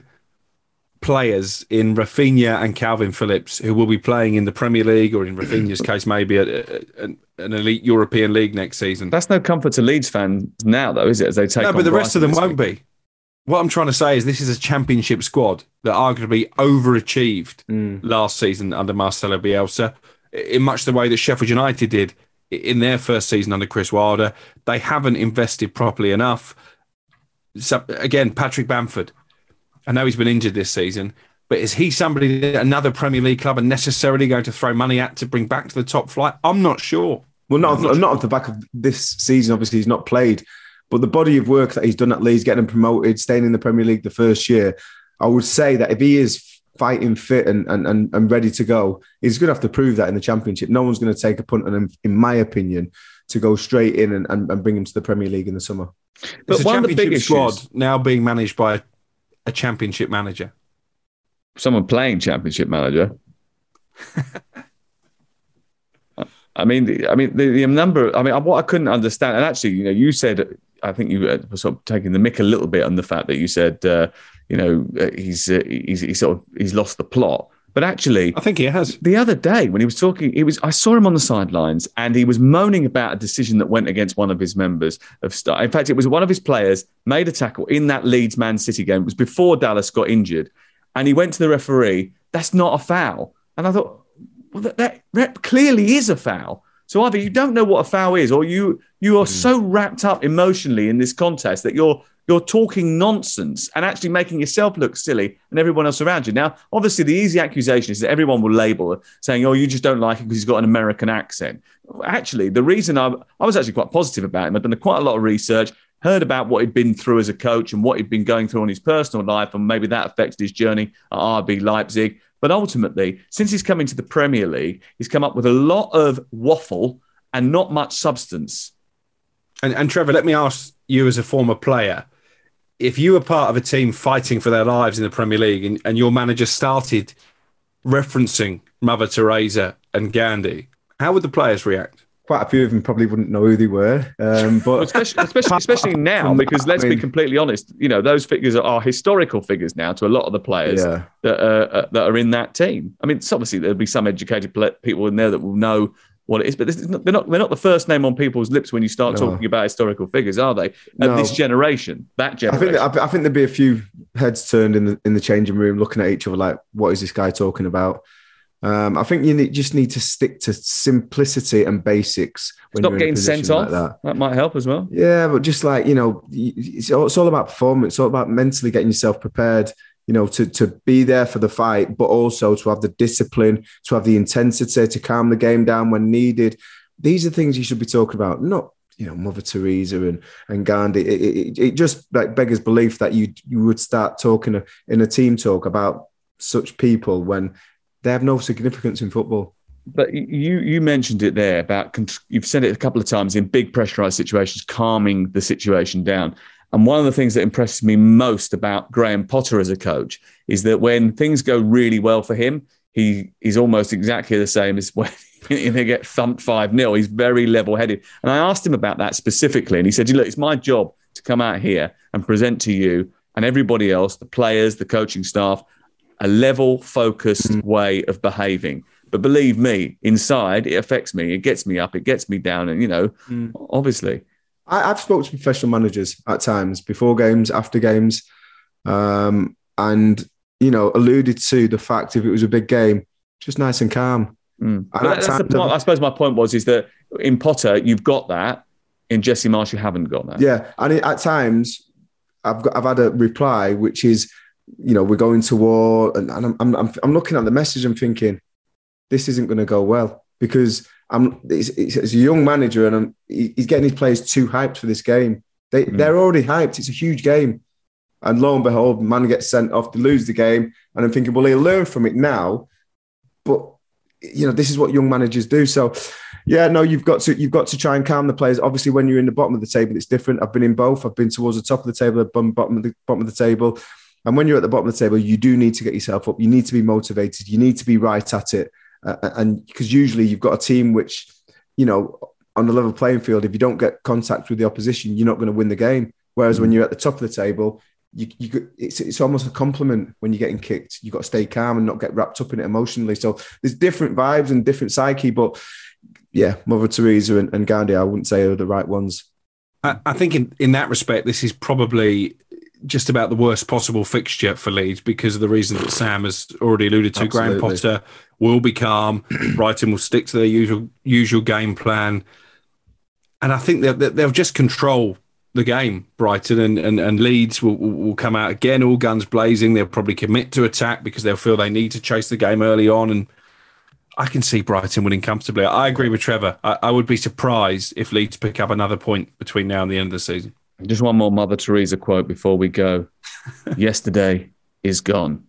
players in Raphinha and Calvin Phillips who will be playing in the Premier League, or in Raphinha's case, maybe at a, an, elite European league next season. That's no comfort to Leeds fans now, though, is it? As they take no, but the rest of them won't week. be. What I'm trying to say is this is a championship squad that arguably overachieved Mm. last season under Marcelo Bielsa in much the way that Sheffield United did in their first season under Chris Wilder. They haven't invested properly enough. So, again, Patrick Bamford. I know he's been injured this season, but is he somebody that another Premier League club are necessarily going to throw money at to bring back to the top flight? I'm not sure. Well, not, not, off the back of this season. Obviously, he's not played, but the body of work that he's done at Leeds, getting him promoted, staying in the Premier League the first year, I would say that if he is fighting fit and, and, and, and ready to go, he's going to have to prove that in the Championship. No one's going to take a punt on him, in my opinion, to go straight in and, and, and bring him to the Premier League in the summer. But it's a one of the biggest big squad issues- now being managed by a, a championship manager. someone playing championship manager. I mean, the- I mean, the, the number. I mean, what I couldn't understand, and actually, you know, you said, I think you were sort of taking the mick a little bit on the fact that you said, uh, you know, uh, he's, uh, he's he's sort of he's lost the plot. But actually, I think he has. The other day when he was talking, he was I saw him on the sidelines and he was moaning about a decision that went against one of his members of staff. In fact, it was one of his players made a tackle in that Leeds Man City game. It was before Dallas got injured, and he went to the referee. That's not a foul. And I thought, well, that, that, that clearly is a foul. So either you don't know what a foul is, or you you are hmm. so wrapped up emotionally in this contest that you're you're talking nonsense and actually making yourself look silly and everyone else around you. Now, obviously, the easy accusation is that everyone will label saying, "Oh, you just don't like him because he's got an American accent." Actually, the reason I I was actually quite positive about him. I've done quite a lot of research, heard about what he'd been through as a coach and what he'd been going through on his personal life, and maybe that affected his journey at RB Leipzig. But ultimately, since he's come into the Premier League, he's come up with a lot of waffle and not much substance. And, and Trevor, let me ask you as a former player, if you were part of a team fighting for their lives in the Premier League and, and your manager started referencing Mother Teresa and Gandhi, how would the players react? Quite a few of them probably wouldn't know who they were. Um, but especially, especially, especially now, because let's be completely honest, you know, those figures are, are historical figures now to a lot of the players Yeah. that, uh, uh, that are in that team. I mean, it's obviously there'll be some educated people in there that will know what it is, but this is not, they're not they're not the first name on people's lips when you start No. talking about historical figures, are they? At No. this generation, that I generation. think I, I think there'd be a few heads turned in the in the changing room, looking at each other like, "What is this guy talking about?" Um, I think you need, just need to stick to simplicity and basics. when Stop you're in a getting sent position off. like that. might help as well. Yeah, but just like you know, it's all, it's all about performance. It's all about mentally getting yourself prepared. You know, to to be there for the fight, but also to have the discipline, to have the intensity, to calm the game down when needed. These are things you should be talking about, not you know Mother Teresa and and Gandhi. It, it, it just like beggars belief that you you would start talking in a team talk about such people when they have no significance in football. But you you mentioned it there about you've said it a couple of times in big pressurized situations, calming the situation down. And one of the things that impresses me most about Graham Potter as a coach is that when things go really well for him, he is almost exactly the same as when they get thumped 5 0. He's very level headed. And I asked him about that specifically. And he said, Look, it's my job to come out here and present to you and everybody else, the players, the coaching staff, a level focused mm. way of behaving. But believe me, inside it affects me. It gets me up, it gets me down. And, you know, mm. obviously. I, I've spoken to professional managers at times before games, after games, um, and you know, alluded to the fact if it was a big game, just nice and calm. Mm. And But at that's the point. I suppose my point was is that in Potter, you've got that. In Jesse Marsch, you haven't got that. Yeah, and it, at times I've got I've had a reply which is, you know, we're going to war, and, and I'm, I'm I'm looking at the message and thinking, this isn't going to go well because I'm it's, it's, it's a young manager and I'm, he's getting his players too hyped for this game. They Mm. they're already hyped. It's a huge game, and lo and behold, man gets sent off to lose the game. And I'm thinking, well, he'll learn from it now, but you know this is what young managers do. So. Yeah, no, you've got to you've got to try and calm the players. Obviously, when you're in the bottom of the table, it's different. I've been in both. I've been towards the top of the table, I've been bottom of the bottom of the table. And when you're at the bottom of the table, you do need to get yourself up. You need to be motivated. You need to be right at it. Uh, and because usually you've got a team which, you know, on the level playing field, if you don't get contact with the opposition, you're not going to win the game. Whereas when you're at the top of the table, you, you it's, it's almost a compliment when you're getting kicked. You've got to stay calm and not get wrapped up in it emotionally. So there's different vibes and different psyche. But yeah, Mother Teresa and, and Gandhi, I wouldn't say are the right ones. I, I think in, in that respect, this is probably just about the worst possible fixture for Leeds because of the reason that Sam has already alluded to. Graham Potter will be calm. Brighton will stick to their usual usual game plan, and I think they'll, they'll just control the game. Brighton and, and, and Leeds will, will will come out again, all guns blazing. They'll probably commit to attack because they'll feel they need to chase the game early on and. I can see Brighton winning comfortably. I agree with Trevor. I, I would be surprised if Leeds pick up another point between now and the end of the season. Just one more Mother Teresa quote before we go. Yesterday is gone.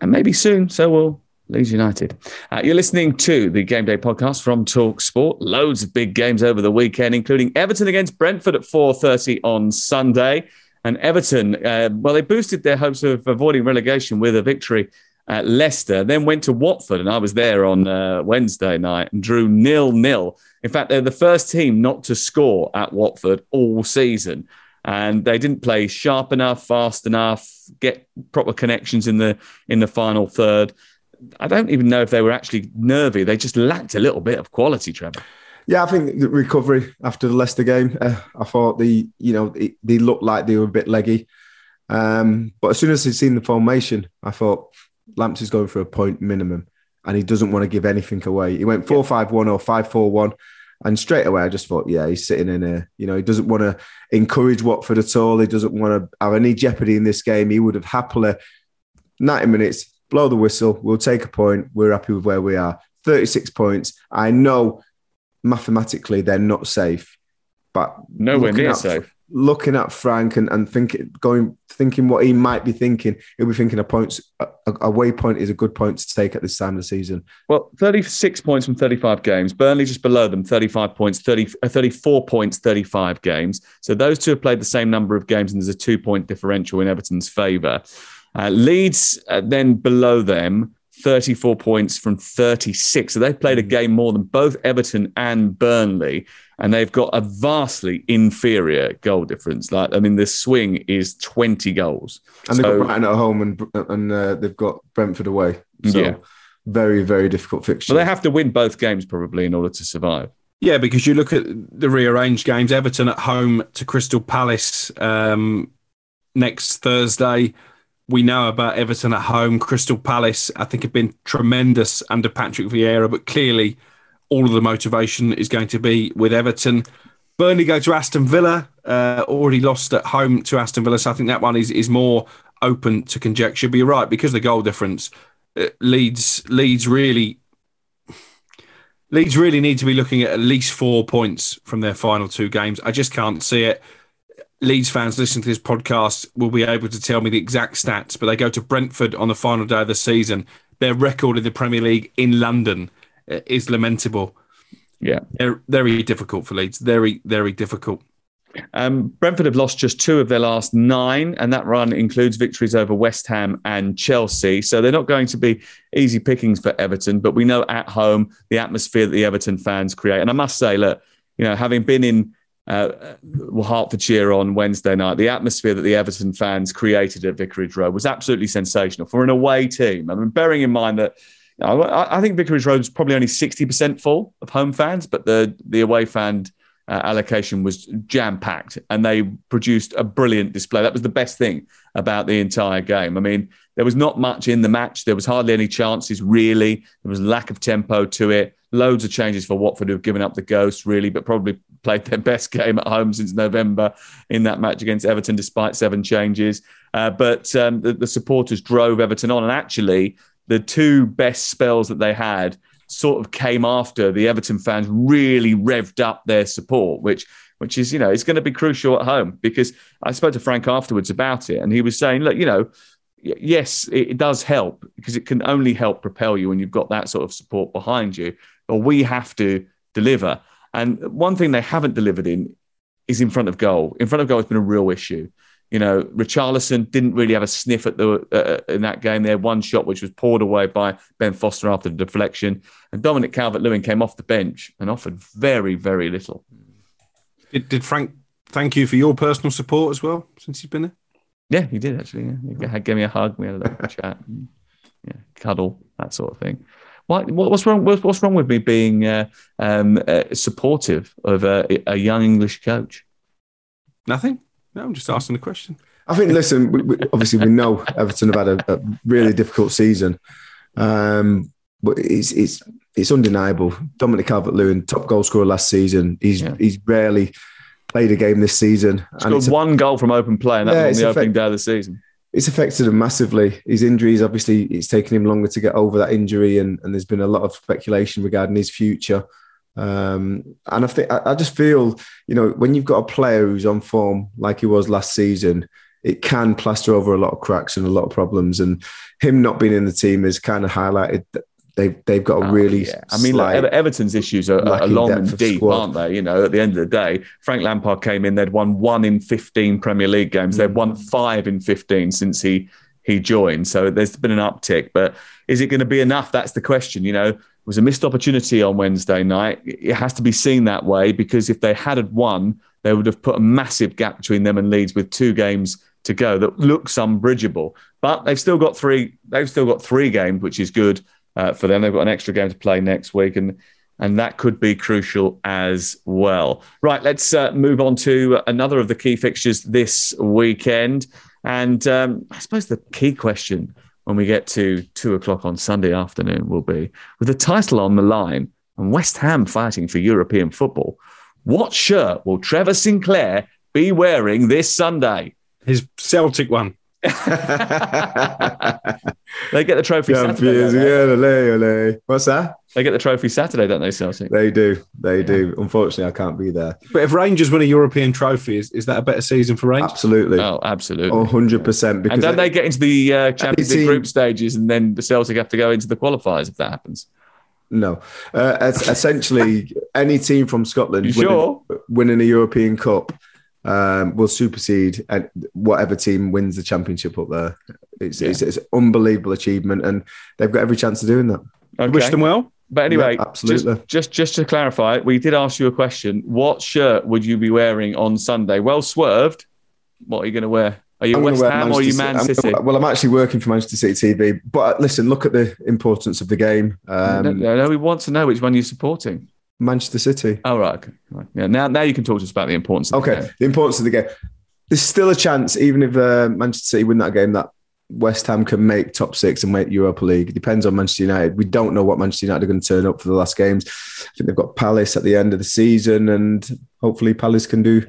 And maybe soon, so will Leeds United. Uh, you're listening to the Game Day podcast from Talk Sport. Loads of big games over the weekend, including Everton against Brentford at 4.30 on Sunday. And Everton, uh, well, they boosted their hopes of avoiding relegation with a victory at Leicester, then went to Watford, and I was there on uh, Wednesday night and drew nil nil. In fact, they're the first team not to score at Watford all season, and they didn't play sharp enough, fast enough, get proper connections in the in the final third. I don't even know if they were actually nervy. They just lacked a little bit of quality, Trevor. Yeah, I think the recovery after the Leicester game, uh, I thought the you know they looked like they were a bit leggy, um, but as soon as I seen the formation, I thought Lamps is going for a point minimum, and he doesn't want to give anything away. He went four five one or five four one, and straight away I just thought, yeah, he's sitting in a you know he doesn't want to encourage Watford at all. He doesn't want to have any jeopardy in this game. He would have happily ninety minutes blow the whistle. We'll take a point. We're happy with where we are. Thirty six points. I know mathematically they're not safe, but Nowhere near safe. Looking at Frank and, and thinking, going, thinking what he might be thinking, he'll be thinking a points, a, a waypoint is a good point to take at this time of the season. Well, 36 points from 35 games. Burnley just below them, 35 points, 30, uh, 34 points, 35 games. So those two have played the same number of games, and there's a two point differential in Everton's favour. Uh, Leeds uh, then below them, 34 points from 36. So they've played a game more than both Everton and Burnley, and they've got a vastly inferior goal difference. Like, I mean, the swing is 20 goals. And they've got Brighton at home and and uh, they've got Brentford away. So Yeah. very, very difficult fixture. So they have to win both games probably in order to survive. Yeah, because you look at the rearranged games. Everton at home to Crystal Palace um, next Thursday. We know about Everton at home. Crystal Palace, I think, have been tremendous under Patrick Vieira, but clearly all of the motivation is going to be with Everton. Burnley go to Aston Villa, uh, already lost at home to Aston Villa, so I think that one is, is more open to conjecture. But you're right, because the goal difference, uh, Leeds, Leeds really Leeds really need to be looking at at least four points from their final two games. I just can't see it. Leeds fans listening to this podcast will be able to tell me the exact stats, but they go to Brentford on the final day of the season. Their record in the Premier League in London is lamentable. Yeah. They're very difficult for Leeds. Very, very difficult. Um, Brentford have lost just two of their last nine, and that run includes victories over West Ham and Chelsea. So they're not going to be easy pickings for Everton, but we know at home the atmosphere that the Everton fans create. And I must say, look, you know, having been in uh, Hertfordshire on Wednesday night, the atmosphere that the Everton fans created at Vicarage Road was absolutely sensational for an away team. I mean, bearing in mind that I, I think Vicarage Road is probably only 60% full of home fans, but the, the away fan uh, allocation was jam packed and they produced a brilliant display. That was the best thing about the entire game. I mean, there was not much in the match. There was hardly any chances, really. There was lack of tempo to it. Loads of changes for Watford who have given up the ghost, really, but probably played their best game at home since November in that match against Everton, despite seven changes. Uh, but um, the, the supporters drove Everton on. And actually, the two best spells that they had sort of came after the Everton fans really revved up their support, which which is you know it's going to be crucial at home because I spoke to Frank afterwards about it, and he was saying, look, you know. Yes, it does help because it can only help propel you when you've got that sort of support behind you. But we have to deliver. And one thing they haven't delivered in is in front of goal. In front of goal has been a real issue. You know, Richarlison didn't really have a sniff at the uh, in that game. There, one shot which was poured away by Ben Foster after the deflection, and Dominic Calvert-Lewin came off the bench and offered very, very little. Did, did Frank thank you for your personal support as well since he's been there? Yeah, he did actually. Yeah. He gave me a hug. We had a little chat, and, yeah, cuddle, that sort of thing. What, what's wrong? What's wrong with me being uh, um, uh, supportive of a, a young English coach? Nothing. No, I'm just asking the question. I think, listen, we, we, obviously we know Everton have had a, a really difficult season, um, but it's it's it's undeniable. Dominic Calvert-Lewin, top goal scorer last season. He's yeah. he's rarely played a game this season. Scored one goal from open play, and that yeah, was on the opening day of the season. It's affected him massively. His injuries, obviously, it's taken him longer to get over that injury, and, and there's been a lot of speculation regarding his future. Um, and I think I, just feel, you know, when you've got a player who's on form like he was last season, it can plaster over a lot of cracks and a lot of problems. And him not being in the team has kind of highlighted that they've they've got a oh, really. yeah. I mean, like, Everton's issues are, are long and deep, squad. aren't they? You know, at the end of the day, Frank Lampard came in. They'd won one in fifteen Premier League games. Mm. They've won five in fifteen since he he joined. So there's been an uptick. But is it going to be enough? That's the question. You know, was a missed opportunity on Wednesday night. It has to be seen that way because if they had won, they would have put a massive gap between them and Leeds with two games to go that looks unbridgeable. But they've still got three. They've still got three games, which is good uh, for them. They've got an extra game to play next week, and and that could be crucial as well. Right, let's uh, move on to another of the key fixtures this weekend. And um, I suppose the key question when we get to two o'clock on Sunday afternoon will be with the title on the line and West Ham fighting for European football. What shirt will Trevor Sinclair be wearing this Sunday? His Celtic one. they get the trophy Saturday. Yeah, ole, ole. What's that? They get the trophy Saturday, don't they, Celtic? They do. They yeah. do. Unfortunately, I can't be there. But if Rangers win a European trophy, is, is that a better season for Rangers? Absolutely. Oh, absolutely. 100%. Because and don't they, they get into the uh, Champions League group stages and then the Celtic have to go into the qualifiers if that happens? No. Uh, essentially, any team from Scotland winning, sure? winning a European Cup um, will supersede whatever team wins the championship up there. It's, yeah. it's, it's, unbelievable achievement, and they've got every chance of doing that. Okay. Wish them well. But anyway, yeah, absolutely. Just, just, just to clarify, we did ask you a question. What shirt would you be wearing on Sunday? Well swerved. What are you going to wear? Are you I'm West Ham or are you Man City? City? Well, I'm actually working for Manchester City TV. But uh, listen, look at the importance of the game. Um, no, no, no, we want to know which one you're supporting. Manchester City. Oh right, okay. Right. Yeah. Now, now you can talk to us about the importance. Of okay, the, the importance of the game. There's still a chance, even if uh, Manchester City win that game, that West Ham can make top six and make Europa League. It depends on Manchester United. We don't know what Manchester United are going to turn up for the last games. I think they've got Palace at the end of the season, and hopefully Palace can do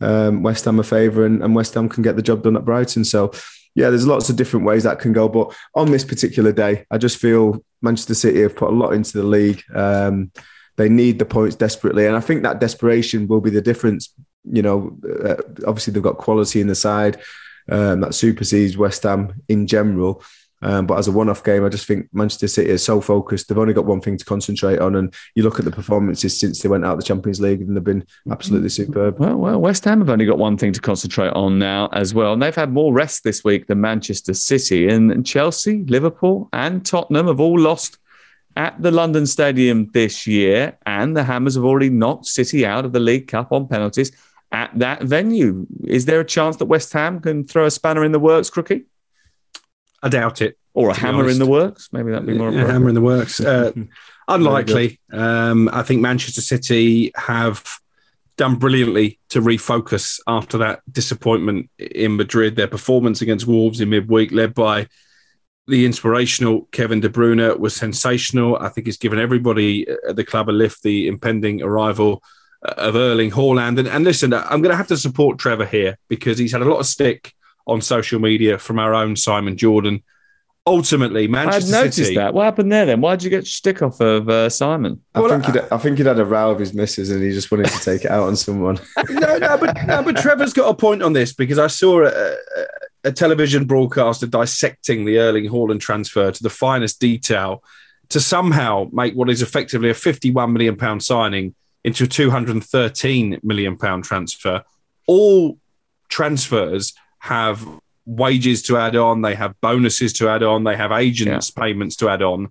um, West Ham a favour and, and West Ham can get the job done at Brighton. So, yeah, there's lots of different ways that can go. But on this particular day, I just feel Manchester City have put a lot into the league. Um, they need the points desperately, and I think that desperation will be the difference. You know, uh, obviously they've got quality in the side um, that supersedes West Ham in general. Um, but as a one-off game, I just think Manchester City is so focused. They've only got one thing to concentrate on, and you look at the performances since they went out of the Champions League, and they've been absolutely superb. Well, well, West Ham have only got one thing to concentrate on now as well, and they've had more rest this week than Manchester City, and Chelsea, Liverpool, and Tottenham have all lost at the London Stadium this year, and the Hammers have already knocked City out of the League Cup on penalties at that venue. Is there a chance that West Ham can throw a spanner in the works, Crookie? I doubt it. Or a hammer in the works? Maybe that'd be more. Yeah, hammer in the works. Uh, unlikely. Um, I think Manchester City have done brilliantly to refocus after that disappointment in Madrid. Their performance against Wolves in midweek, led by the inspirational Kevin De Bruyne was sensational. I think it's given everybody at the club a lift. The impending arrival of Erling Haaland, and, and listen, I'm going to have to support Trevor here because he's had a lot of stick on social media from our own Simon Jordan. ultimately I had Manchester noticed City. that. What happened there then? Why did you get stick off of uh, Simon? I think he'd, I think he'd had a row with his missus and he just wanted to take it out on someone. no, no, but no, but Trevor's got a point on this because I saw a, a, a television broadcaster dissecting the Erling Haaland transfer to the finest detail to somehow make what is effectively a 51 million pound signing into a 213 million pound transfer. All transfers have wages to add on, they have bonuses to add on, they have agents' payments to add on.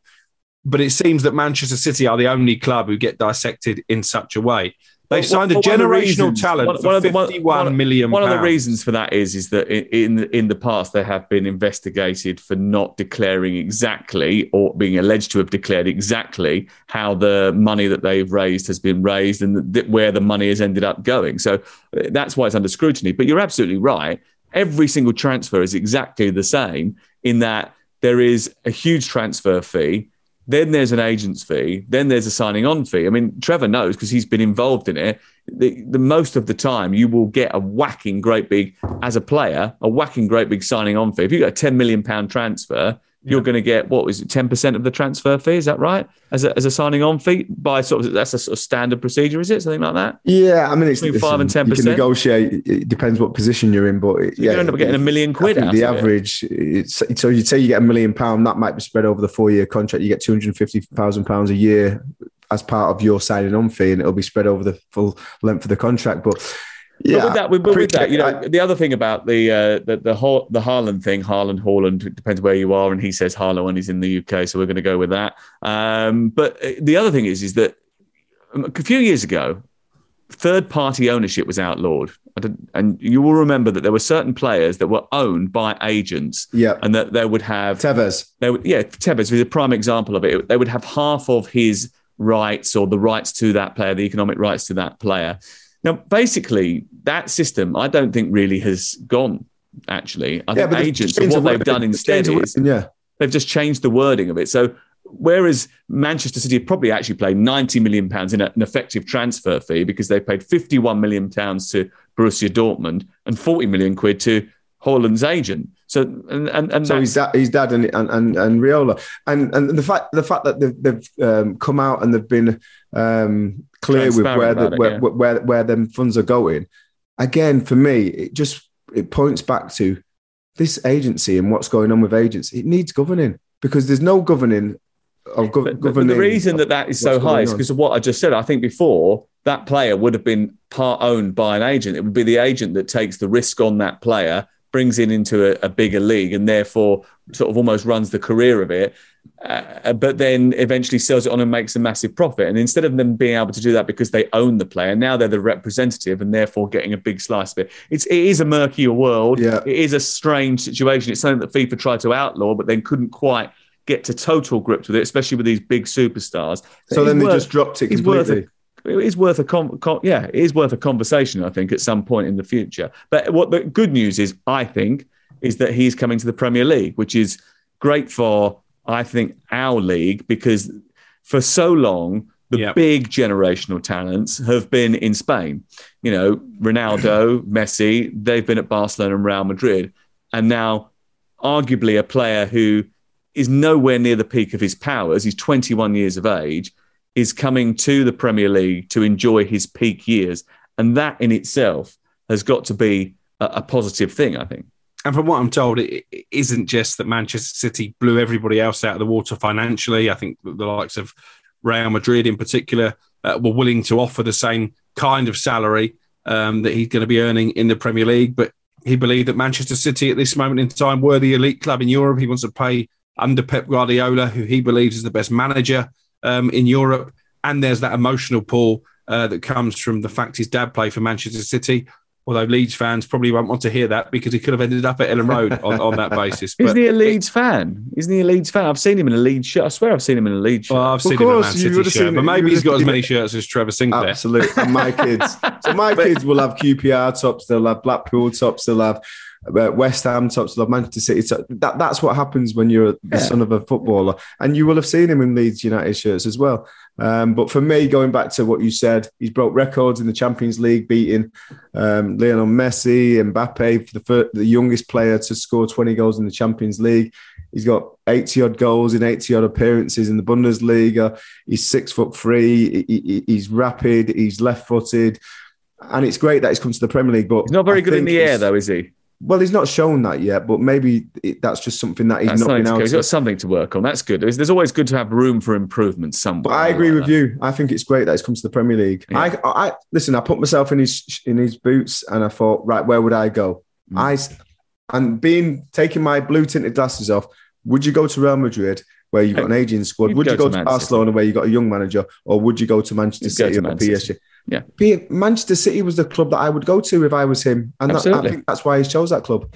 But it seems that Manchester City are the only club who get dissected in such a way. They signed a one generational reasons- talent one- for one of the- one- fifty-one one- million One of the reasons for that is is that in in the past they have been investigated for not declaring exactly or being alleged to have declared exactly how the money that they've raised has been raised and th- where the money has ended up going. So uh, that's why it's under scrutiny. But you're absolutely right. Every single transfer is exactly the same in that there is a huge transfer fee. Then there's an agent's fee. Then there's a signing on fee. I mean, Trevor knows because he's been involved in it. The, the most of the time, you will get a whacking great big as a player, a whacking great big signing on fee. If you got a ten million pound transfer, you're going to get what was it, ten percent of the transfer fee? Is that right? As a, as a signing on fee by sort of that's a sort of standard procedure, is it something like that? Yeah, I mean, it's Between five and 10%? You can negotiate. It depends what position you're in, but it- you yeah, end up getting a million quid the average. It's, so you'd say you get a million pound. That might be spread over the four year contract. You get two hundred fifty thousand pounds a year as part of your signing on fee, and it'll be spread over the full length of the contract. But yeah, but with that, with, with that, you know, I- the other thing about the uh, the the, Ho- the Haaland thing, Haaland, Haaland, it depends where you are, and he says Haaland when he's in the UK, so we're going to go with that. Um, but uh, the other thing is, is that um, a few years ago, third party ownership was outlawed, and you will remember that there were certain players that were owned by agents, yeah, and that they would have Tevez. They would, yeah, Tevez was a prime example of it. They would have half of his rights or the rights to that player, the economic rights to that player. Now, basically, that system I don't think really has gone. Actually, I Yeah, think agents what the they've done instead the is yeah. they've just changed the wording of it. So whereas Manchester City have probably actually paid 90 million pounds in an effective transfer fee because they paid 51 million pounds to Borussia Dortmund and 40 million quid to Haaland's agent. So and and, and so his dad, his dad, and and and, and Raiola, and and the fact the fact that they've, they've um, come out and they've been um, clear with where the, it, where, yeah. where where them funds are going. Again, for me, it just it points back to this agency and what's going on with agents. It needs governing because there's no governing of gov- But, but governing. the reason that that is so high is because of what I just said. I think before that player would have been part owned by an agent. It would be the agent that takes the risk on that player, brings it into a, a bigger league, and therefore sort of almost runs the career of it. Uh, but then eventually sells it on and makes a massive profit. And instead of them being able to do that because they own the player, now they're the representative and therefore getting a big slice of it. It's it is a murkier world. Yeah. It is a strange situation. It's something that FIFA tried to outlaw, but then couldn't quite get to total grips with it, especially with these big superstars. So then is they worth- just dropped it it's worth completely. it is worth a con- con- yeah, it is worth a conversation. I think at some point in the future. But what the good news is, I think, is that he's coming to the Premier League, which is great for I think our league because for so long the big generational talents have been in Spain. You know, Ronaldo, Messi, they've been at Barcelona and Real Madrid, and now arguably a player who is nowhere near the peak of his powers. He's 21 years of age, is coming to the Premier League to enjoy his peak years. And that in itself has got to be a, a positive thing, I think. And from what I'm told, it isn't just that Manchester City blew everybody else out of the water financially. I think the likes of Real Madrid, in particular, uh, were willing to offer the same kind of salary um, that he's going to be earning in the Premier League. But he believed that Manchester City at this moment in time were the elite club in Europe. He wants to pay under Pep Guardiola, who he believes is the best manager um, in Europe. And there's that emotional pull uh, that comes from the fact his dad played for Manchester City. Although Leeds fans probably won't want to hear that because he could have ended up at Elland Road on, on that basis. Isn't he a Leeds fan? Isn't he a Leeds fan? I've seen him in a Leeds shirt. I swear I've seen him in a Leeds shirt. Well, I've seen him in a Man City shirt, but maybe he's got as many shirts as Trevor Sinclair. Absolutely. And my kids. So my kids will have QPR tops, they'll have Blackpool tops, they'll have West Ham tops, they'll Manchester City tops. That, that's what happens when you're the Yeah. son of a footballer. And you will have seen him in Leeds United shirts as well. Um, but for me, going back to what you said, he's broke records in the Champions League, beating um, Lionel Messi, Mbappe, for the, fir- the youngest player to score 20 goals in the Champions League. He's got 80 odd goals in 80 odd appearances in the Bundesliga. He's six foot three. He, he, he's rapid. He's left footed. And it's great that he's come to the Premier League. But He's not very I good in the air, though, is he? Well, he's not shown that yet, but maybe it, that's just something that he's That's not been to go. able He's got something to work on. That's good. There's, always good to have room for improvement somewhere. But I agree with you. I think it's great that he's come to the Premier League. I, I listen. I put myself in his in his boots, and I thought, right, where would I go? Mm. I and being taking my blue tinted glasses off. Would you go to Real Madrid, where you've got an aging squad? You'd would you go go to to Barcelona, where you've got a young manager, or would you go to Manchester You'd go City to or PSG? City. Yeah. Be- Manchester City was the club that I would go to if I was him, and that, I think that's why he chose that club.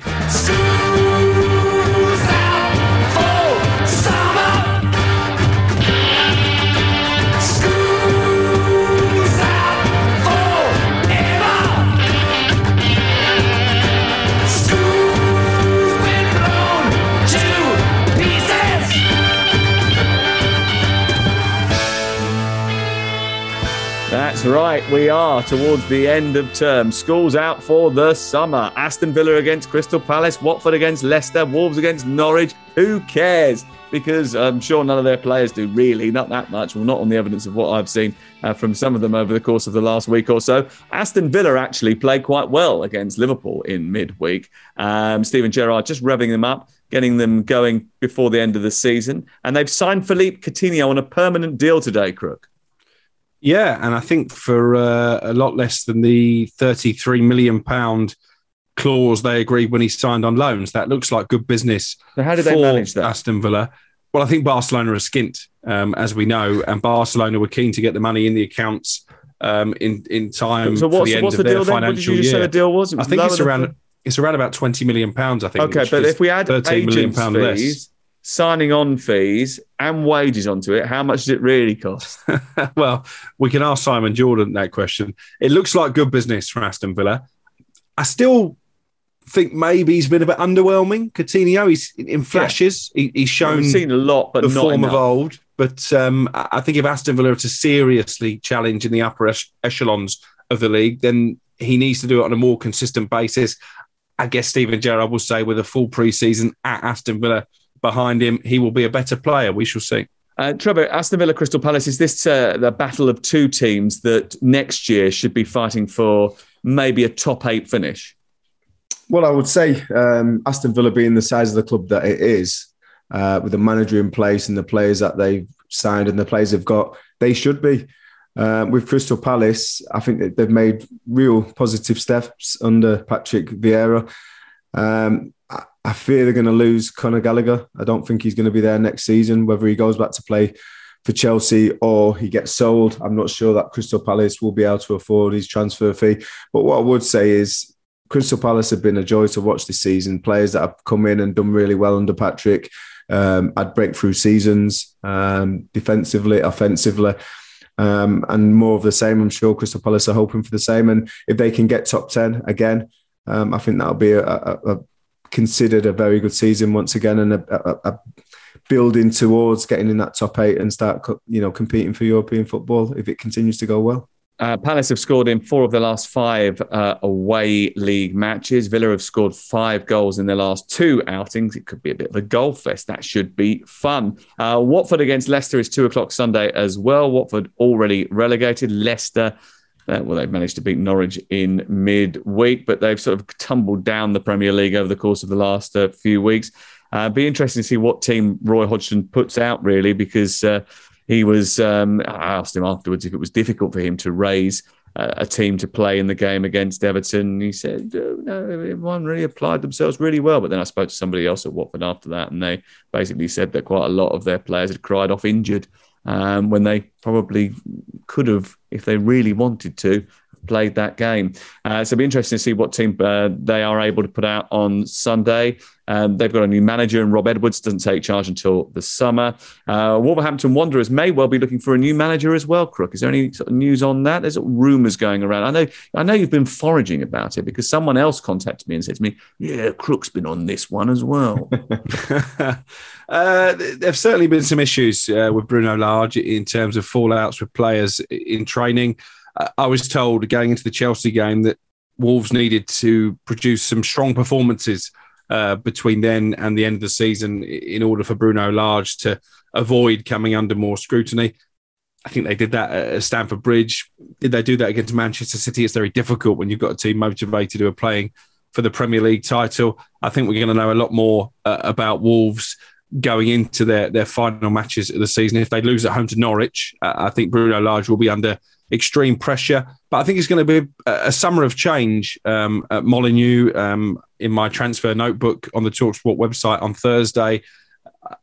That's right. We are towards the end of term. School's out for the summer. Aston Villa against Crystal Palace, Watford against Leicester, Wolves against Norwich. Who cares? Because I'm sure none of their players do really, not that much. Well, not on the evidence of what I've seen uh, from some of them over the course of the last week or so. Aston Villa actually played quite well against Liverpool in midweek. Um, Steven Gerrard just revving them up, getting them going before the end of the season. And they've signed Philippe Coutinho on a permanent deal today, Crook. Yeah, and I think for uh, a lot less than the thirty-three million pound clause they agreed when he signed on loans, that looks like good business. So how did they manage that? Aston Villa? Well, I think Barcelona are skint, um, as we know, and Barcelona were keen to get the money in the accounts um, in in time So for what's- the end what's of the their deal then? What did financial you just say year. the deal was? Was I think it's around it's around about twenty million pounds. I think. Okay, but if we add 13 million pound fees, signing on fees, and wages onto it, how much does it really cost? well, we can ask Simon Jordan that question. It looks like good business for Aston Villa. I still think maybe he's been a bit underwhelming. Coutinho, he's in flashes. He, he's shown We've seen a lot, but the form enough. of old. But um, I think if Aston Villa are to seriously challenge in the upper ech- echelons of the league, then he needs to do it on a more consistent basis. I guess Steven Gerrard will say with a full pre-season at Aston Villa behind him, he will be a better player. We shall see. Uh, Trevor, Aston Villa, Crystal Palace, is this uh, the battle of two teams that next year should be fighting for maybe a top eight finish? Well, I would say um, Aston Villa being the size of the club that it is, uh, with the manager in place and the players that they've signed and the players they've got, they should be. Uh, with Crystal Palace, I think that they've made real positive steps under Patrick Vieira. Um, I, fear they're going to lose Conor Gallagher. I don't think he's going to be there next season, whether he goes back to play for Chelsea or he gets sold. I'm not sure that Crystal Palace will be able to afford his transfer fee. But what I would say is Crystal Palace have been a joy to watch this season. Players that have come in and done really well under Patrick, um, had breakthrough seasons um, defensively, offensively. Um, and more of the same. I'm sure Crystal Palace are hoping for the same. And if they can get top 10 again, um, I think that'll be a, a, a considered a very good season once again and a, a, a building towards getting in that top eight and start you know competing for European football if it continues to go well. Uh, Palace have scored in four of the last five uh, away league matches. Villa have scored five goals in their last two outings. It could be a bit of a goal fest. That should be fun. Uh, Watford against Leicester is two o'clock Sunday as well. Watford already relegated. Leicester, uh, well, they've managed to beat Norwich in midweek, but they've sort of tumbled down the Premier League over the course of the last uh, few weeks. Uh, be interesting to see what team Roy Hodgson puts out, really, because uh, he was. Um, I asked him afterwards if it was difficult for him to raise a team to play in the game against Everton. He said, "Oh, "No, everyone really applied themselves really well." But then I spoke to somebody else at Watford after that, and they basically said that quite a lot of their players had cried off injured um, when they probably could have, if they really wanted to, played that game. Uh, so it'll be interesting to see what team uh, they are able to put out on Sunday. Um, they've got a new manager, and Rob Edwards doesn't take charge until the summer. Uh, Wolverhampton Wanderers may well be looking for a new manager as well. Crook, is there any sort of news on that? There's rumours going around. I know, I know you've been foraging about it because someone else contacted me and said to me, "Yeah, Crook's been on this one as well." Uh, there've certainly been some issues uh, with Bruno Lage in terms of fallouts with players in training. I was told going into the Chelsea game that Wolves needed to produce some strong performances uh, between then and the end of the season in order for Bruno Lage to avoid coming under more scrutiny. I think they did that at Stamford Bridge. Did they do that against Manchester City? It's very difficult when you've got a team motivated who are playing for the Premier League title. I think we're going to know a lot more uh, about Wolves going into their, their final matches of the season. If they lose at home to Norwich, uh, I think Bruno Lage will be under extreme pressure. But I think it's going to be a, summer of change um, at Molineux. Um, in my transfer notebook on the Talksport website on Thursday,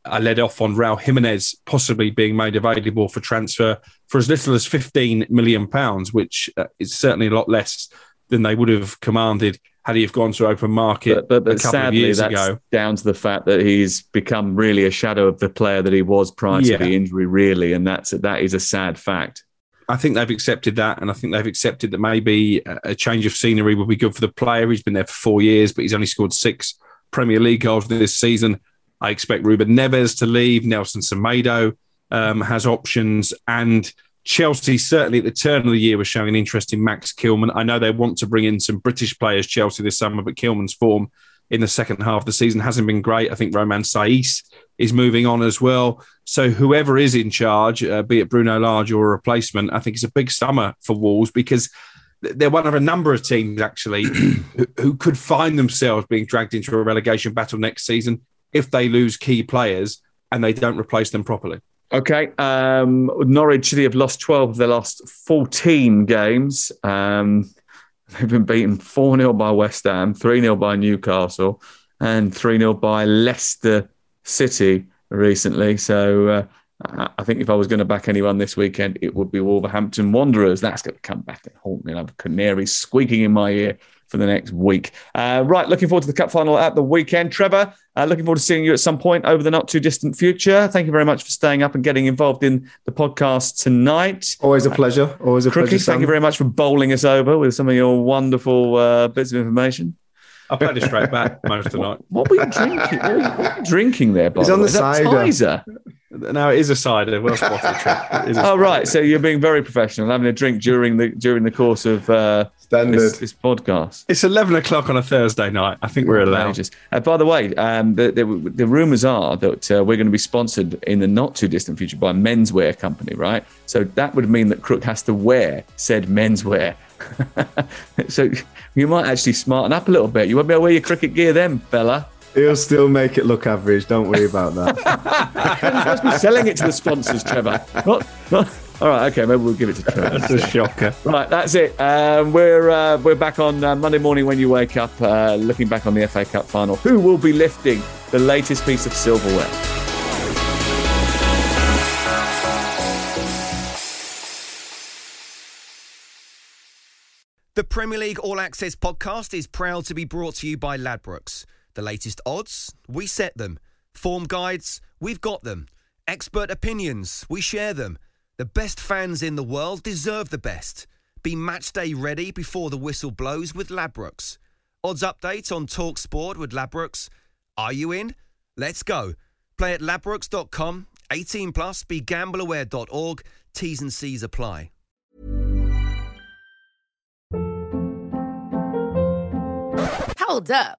I led off on Raul Jimenez possibly being made available for transfer for as little as 15 million pounds, which uh, is certainly a lot less than they would have commanded had he have gone to open market but, but, but a couple sadly, of years that's ago. down to the fact that he's become really a shadow of the player that he was prior Yeah. to the injury, really, and that's that is a sad fact. I think they've accepted that, and I think they've accepted that maybe a change of scenery would be good for the player. He's been there for four years, but he's only scored six Premier League goals this season. I expect Ruben Neves to leave. Nelson Semedo um, has options, and Chelsea certainly at the turn of the year was showing an interest in Max Kilman. I know they want to bring in some British players, Chelsea this summer, but Kilman's form in the second half of the season hasn't been great. I think Romain Saiss is moving on as well. So whoever is in charge, uh, be it Bruno Lage or a replacement, I think it's a big summer for Wolves because they're one of a number of teams actually who, who could find themselves being dragged into a relegation battle next season if they lose key players and they don't replace them properly. Okay. Um, Norwich City have lost 12 of their last 14 games. Um, they've been beaten 4 0 by West Ham, 3 0 by Newcastle, and 3 0 by Leicester City recently. So uh, I think if I was going to back anyone this weekend, it would be Wolverhampton Wanderers. That's going to come back and haunt me. I'll have canaries squeaking in my ear for the next week. Uh, right, looking forward to the cup final at the weekend. Trevor, uh, looking forward to seeing you at some point over the not too distant future. Thank you very much for staying up and getting involved in the podcast tonight. Always a pleasure. Always a Crookie, pleasure. thank you very much for bowling us over with some of your wonderful uh, bits of information. I played a straight back most of the night. What were you drinking? What were you, what were you drinking there, Bob? He's on the Is that cider. Tizer? No, it is a cider. Well spotted, Trent. It is a Oh right, so you're being very professional, having a drink during the during the course of uh, this, this podcast. It's 11 o'clock on a Thursday night. I think we're allowed. Outrageous. Uh, by the way, um, the, the, the rumours are that uh, we're going to be sponsored in the not too distant future by a menswear company, right? So that would mean that Crook has to wear said menswear. so you might actually smarten up a little bit. You won't be able to wear your cricket gear then, fella. He'll still make it look average. Don't worry about that. You're supposed to be selling it to the sponsors, Trevor. Not, not, all right, okay, maybe we'll give it to Trevor. That's a shocker. Right, that's it. Um, we're uh, we're back on uh, Monday morning when you wake up, uh, looking back on the FA Cup final. Who will be lifting the latest piece of silverware? The Premier League All Access podcast is proud to be brought to you by Ladbrokes. The latest odds, we set them. Form guides, we've got them. Expert opinions, we share them. The best fans in the world deserve the best. Be match day ready before the whistle blows with Ladbrokes. Odds update on Talk Sport with Ladbrokes. Are you in? Let's go. Play at ladbrokes.com. 18 plus. BeGambleAware.org. T's and C's apply. Hold up.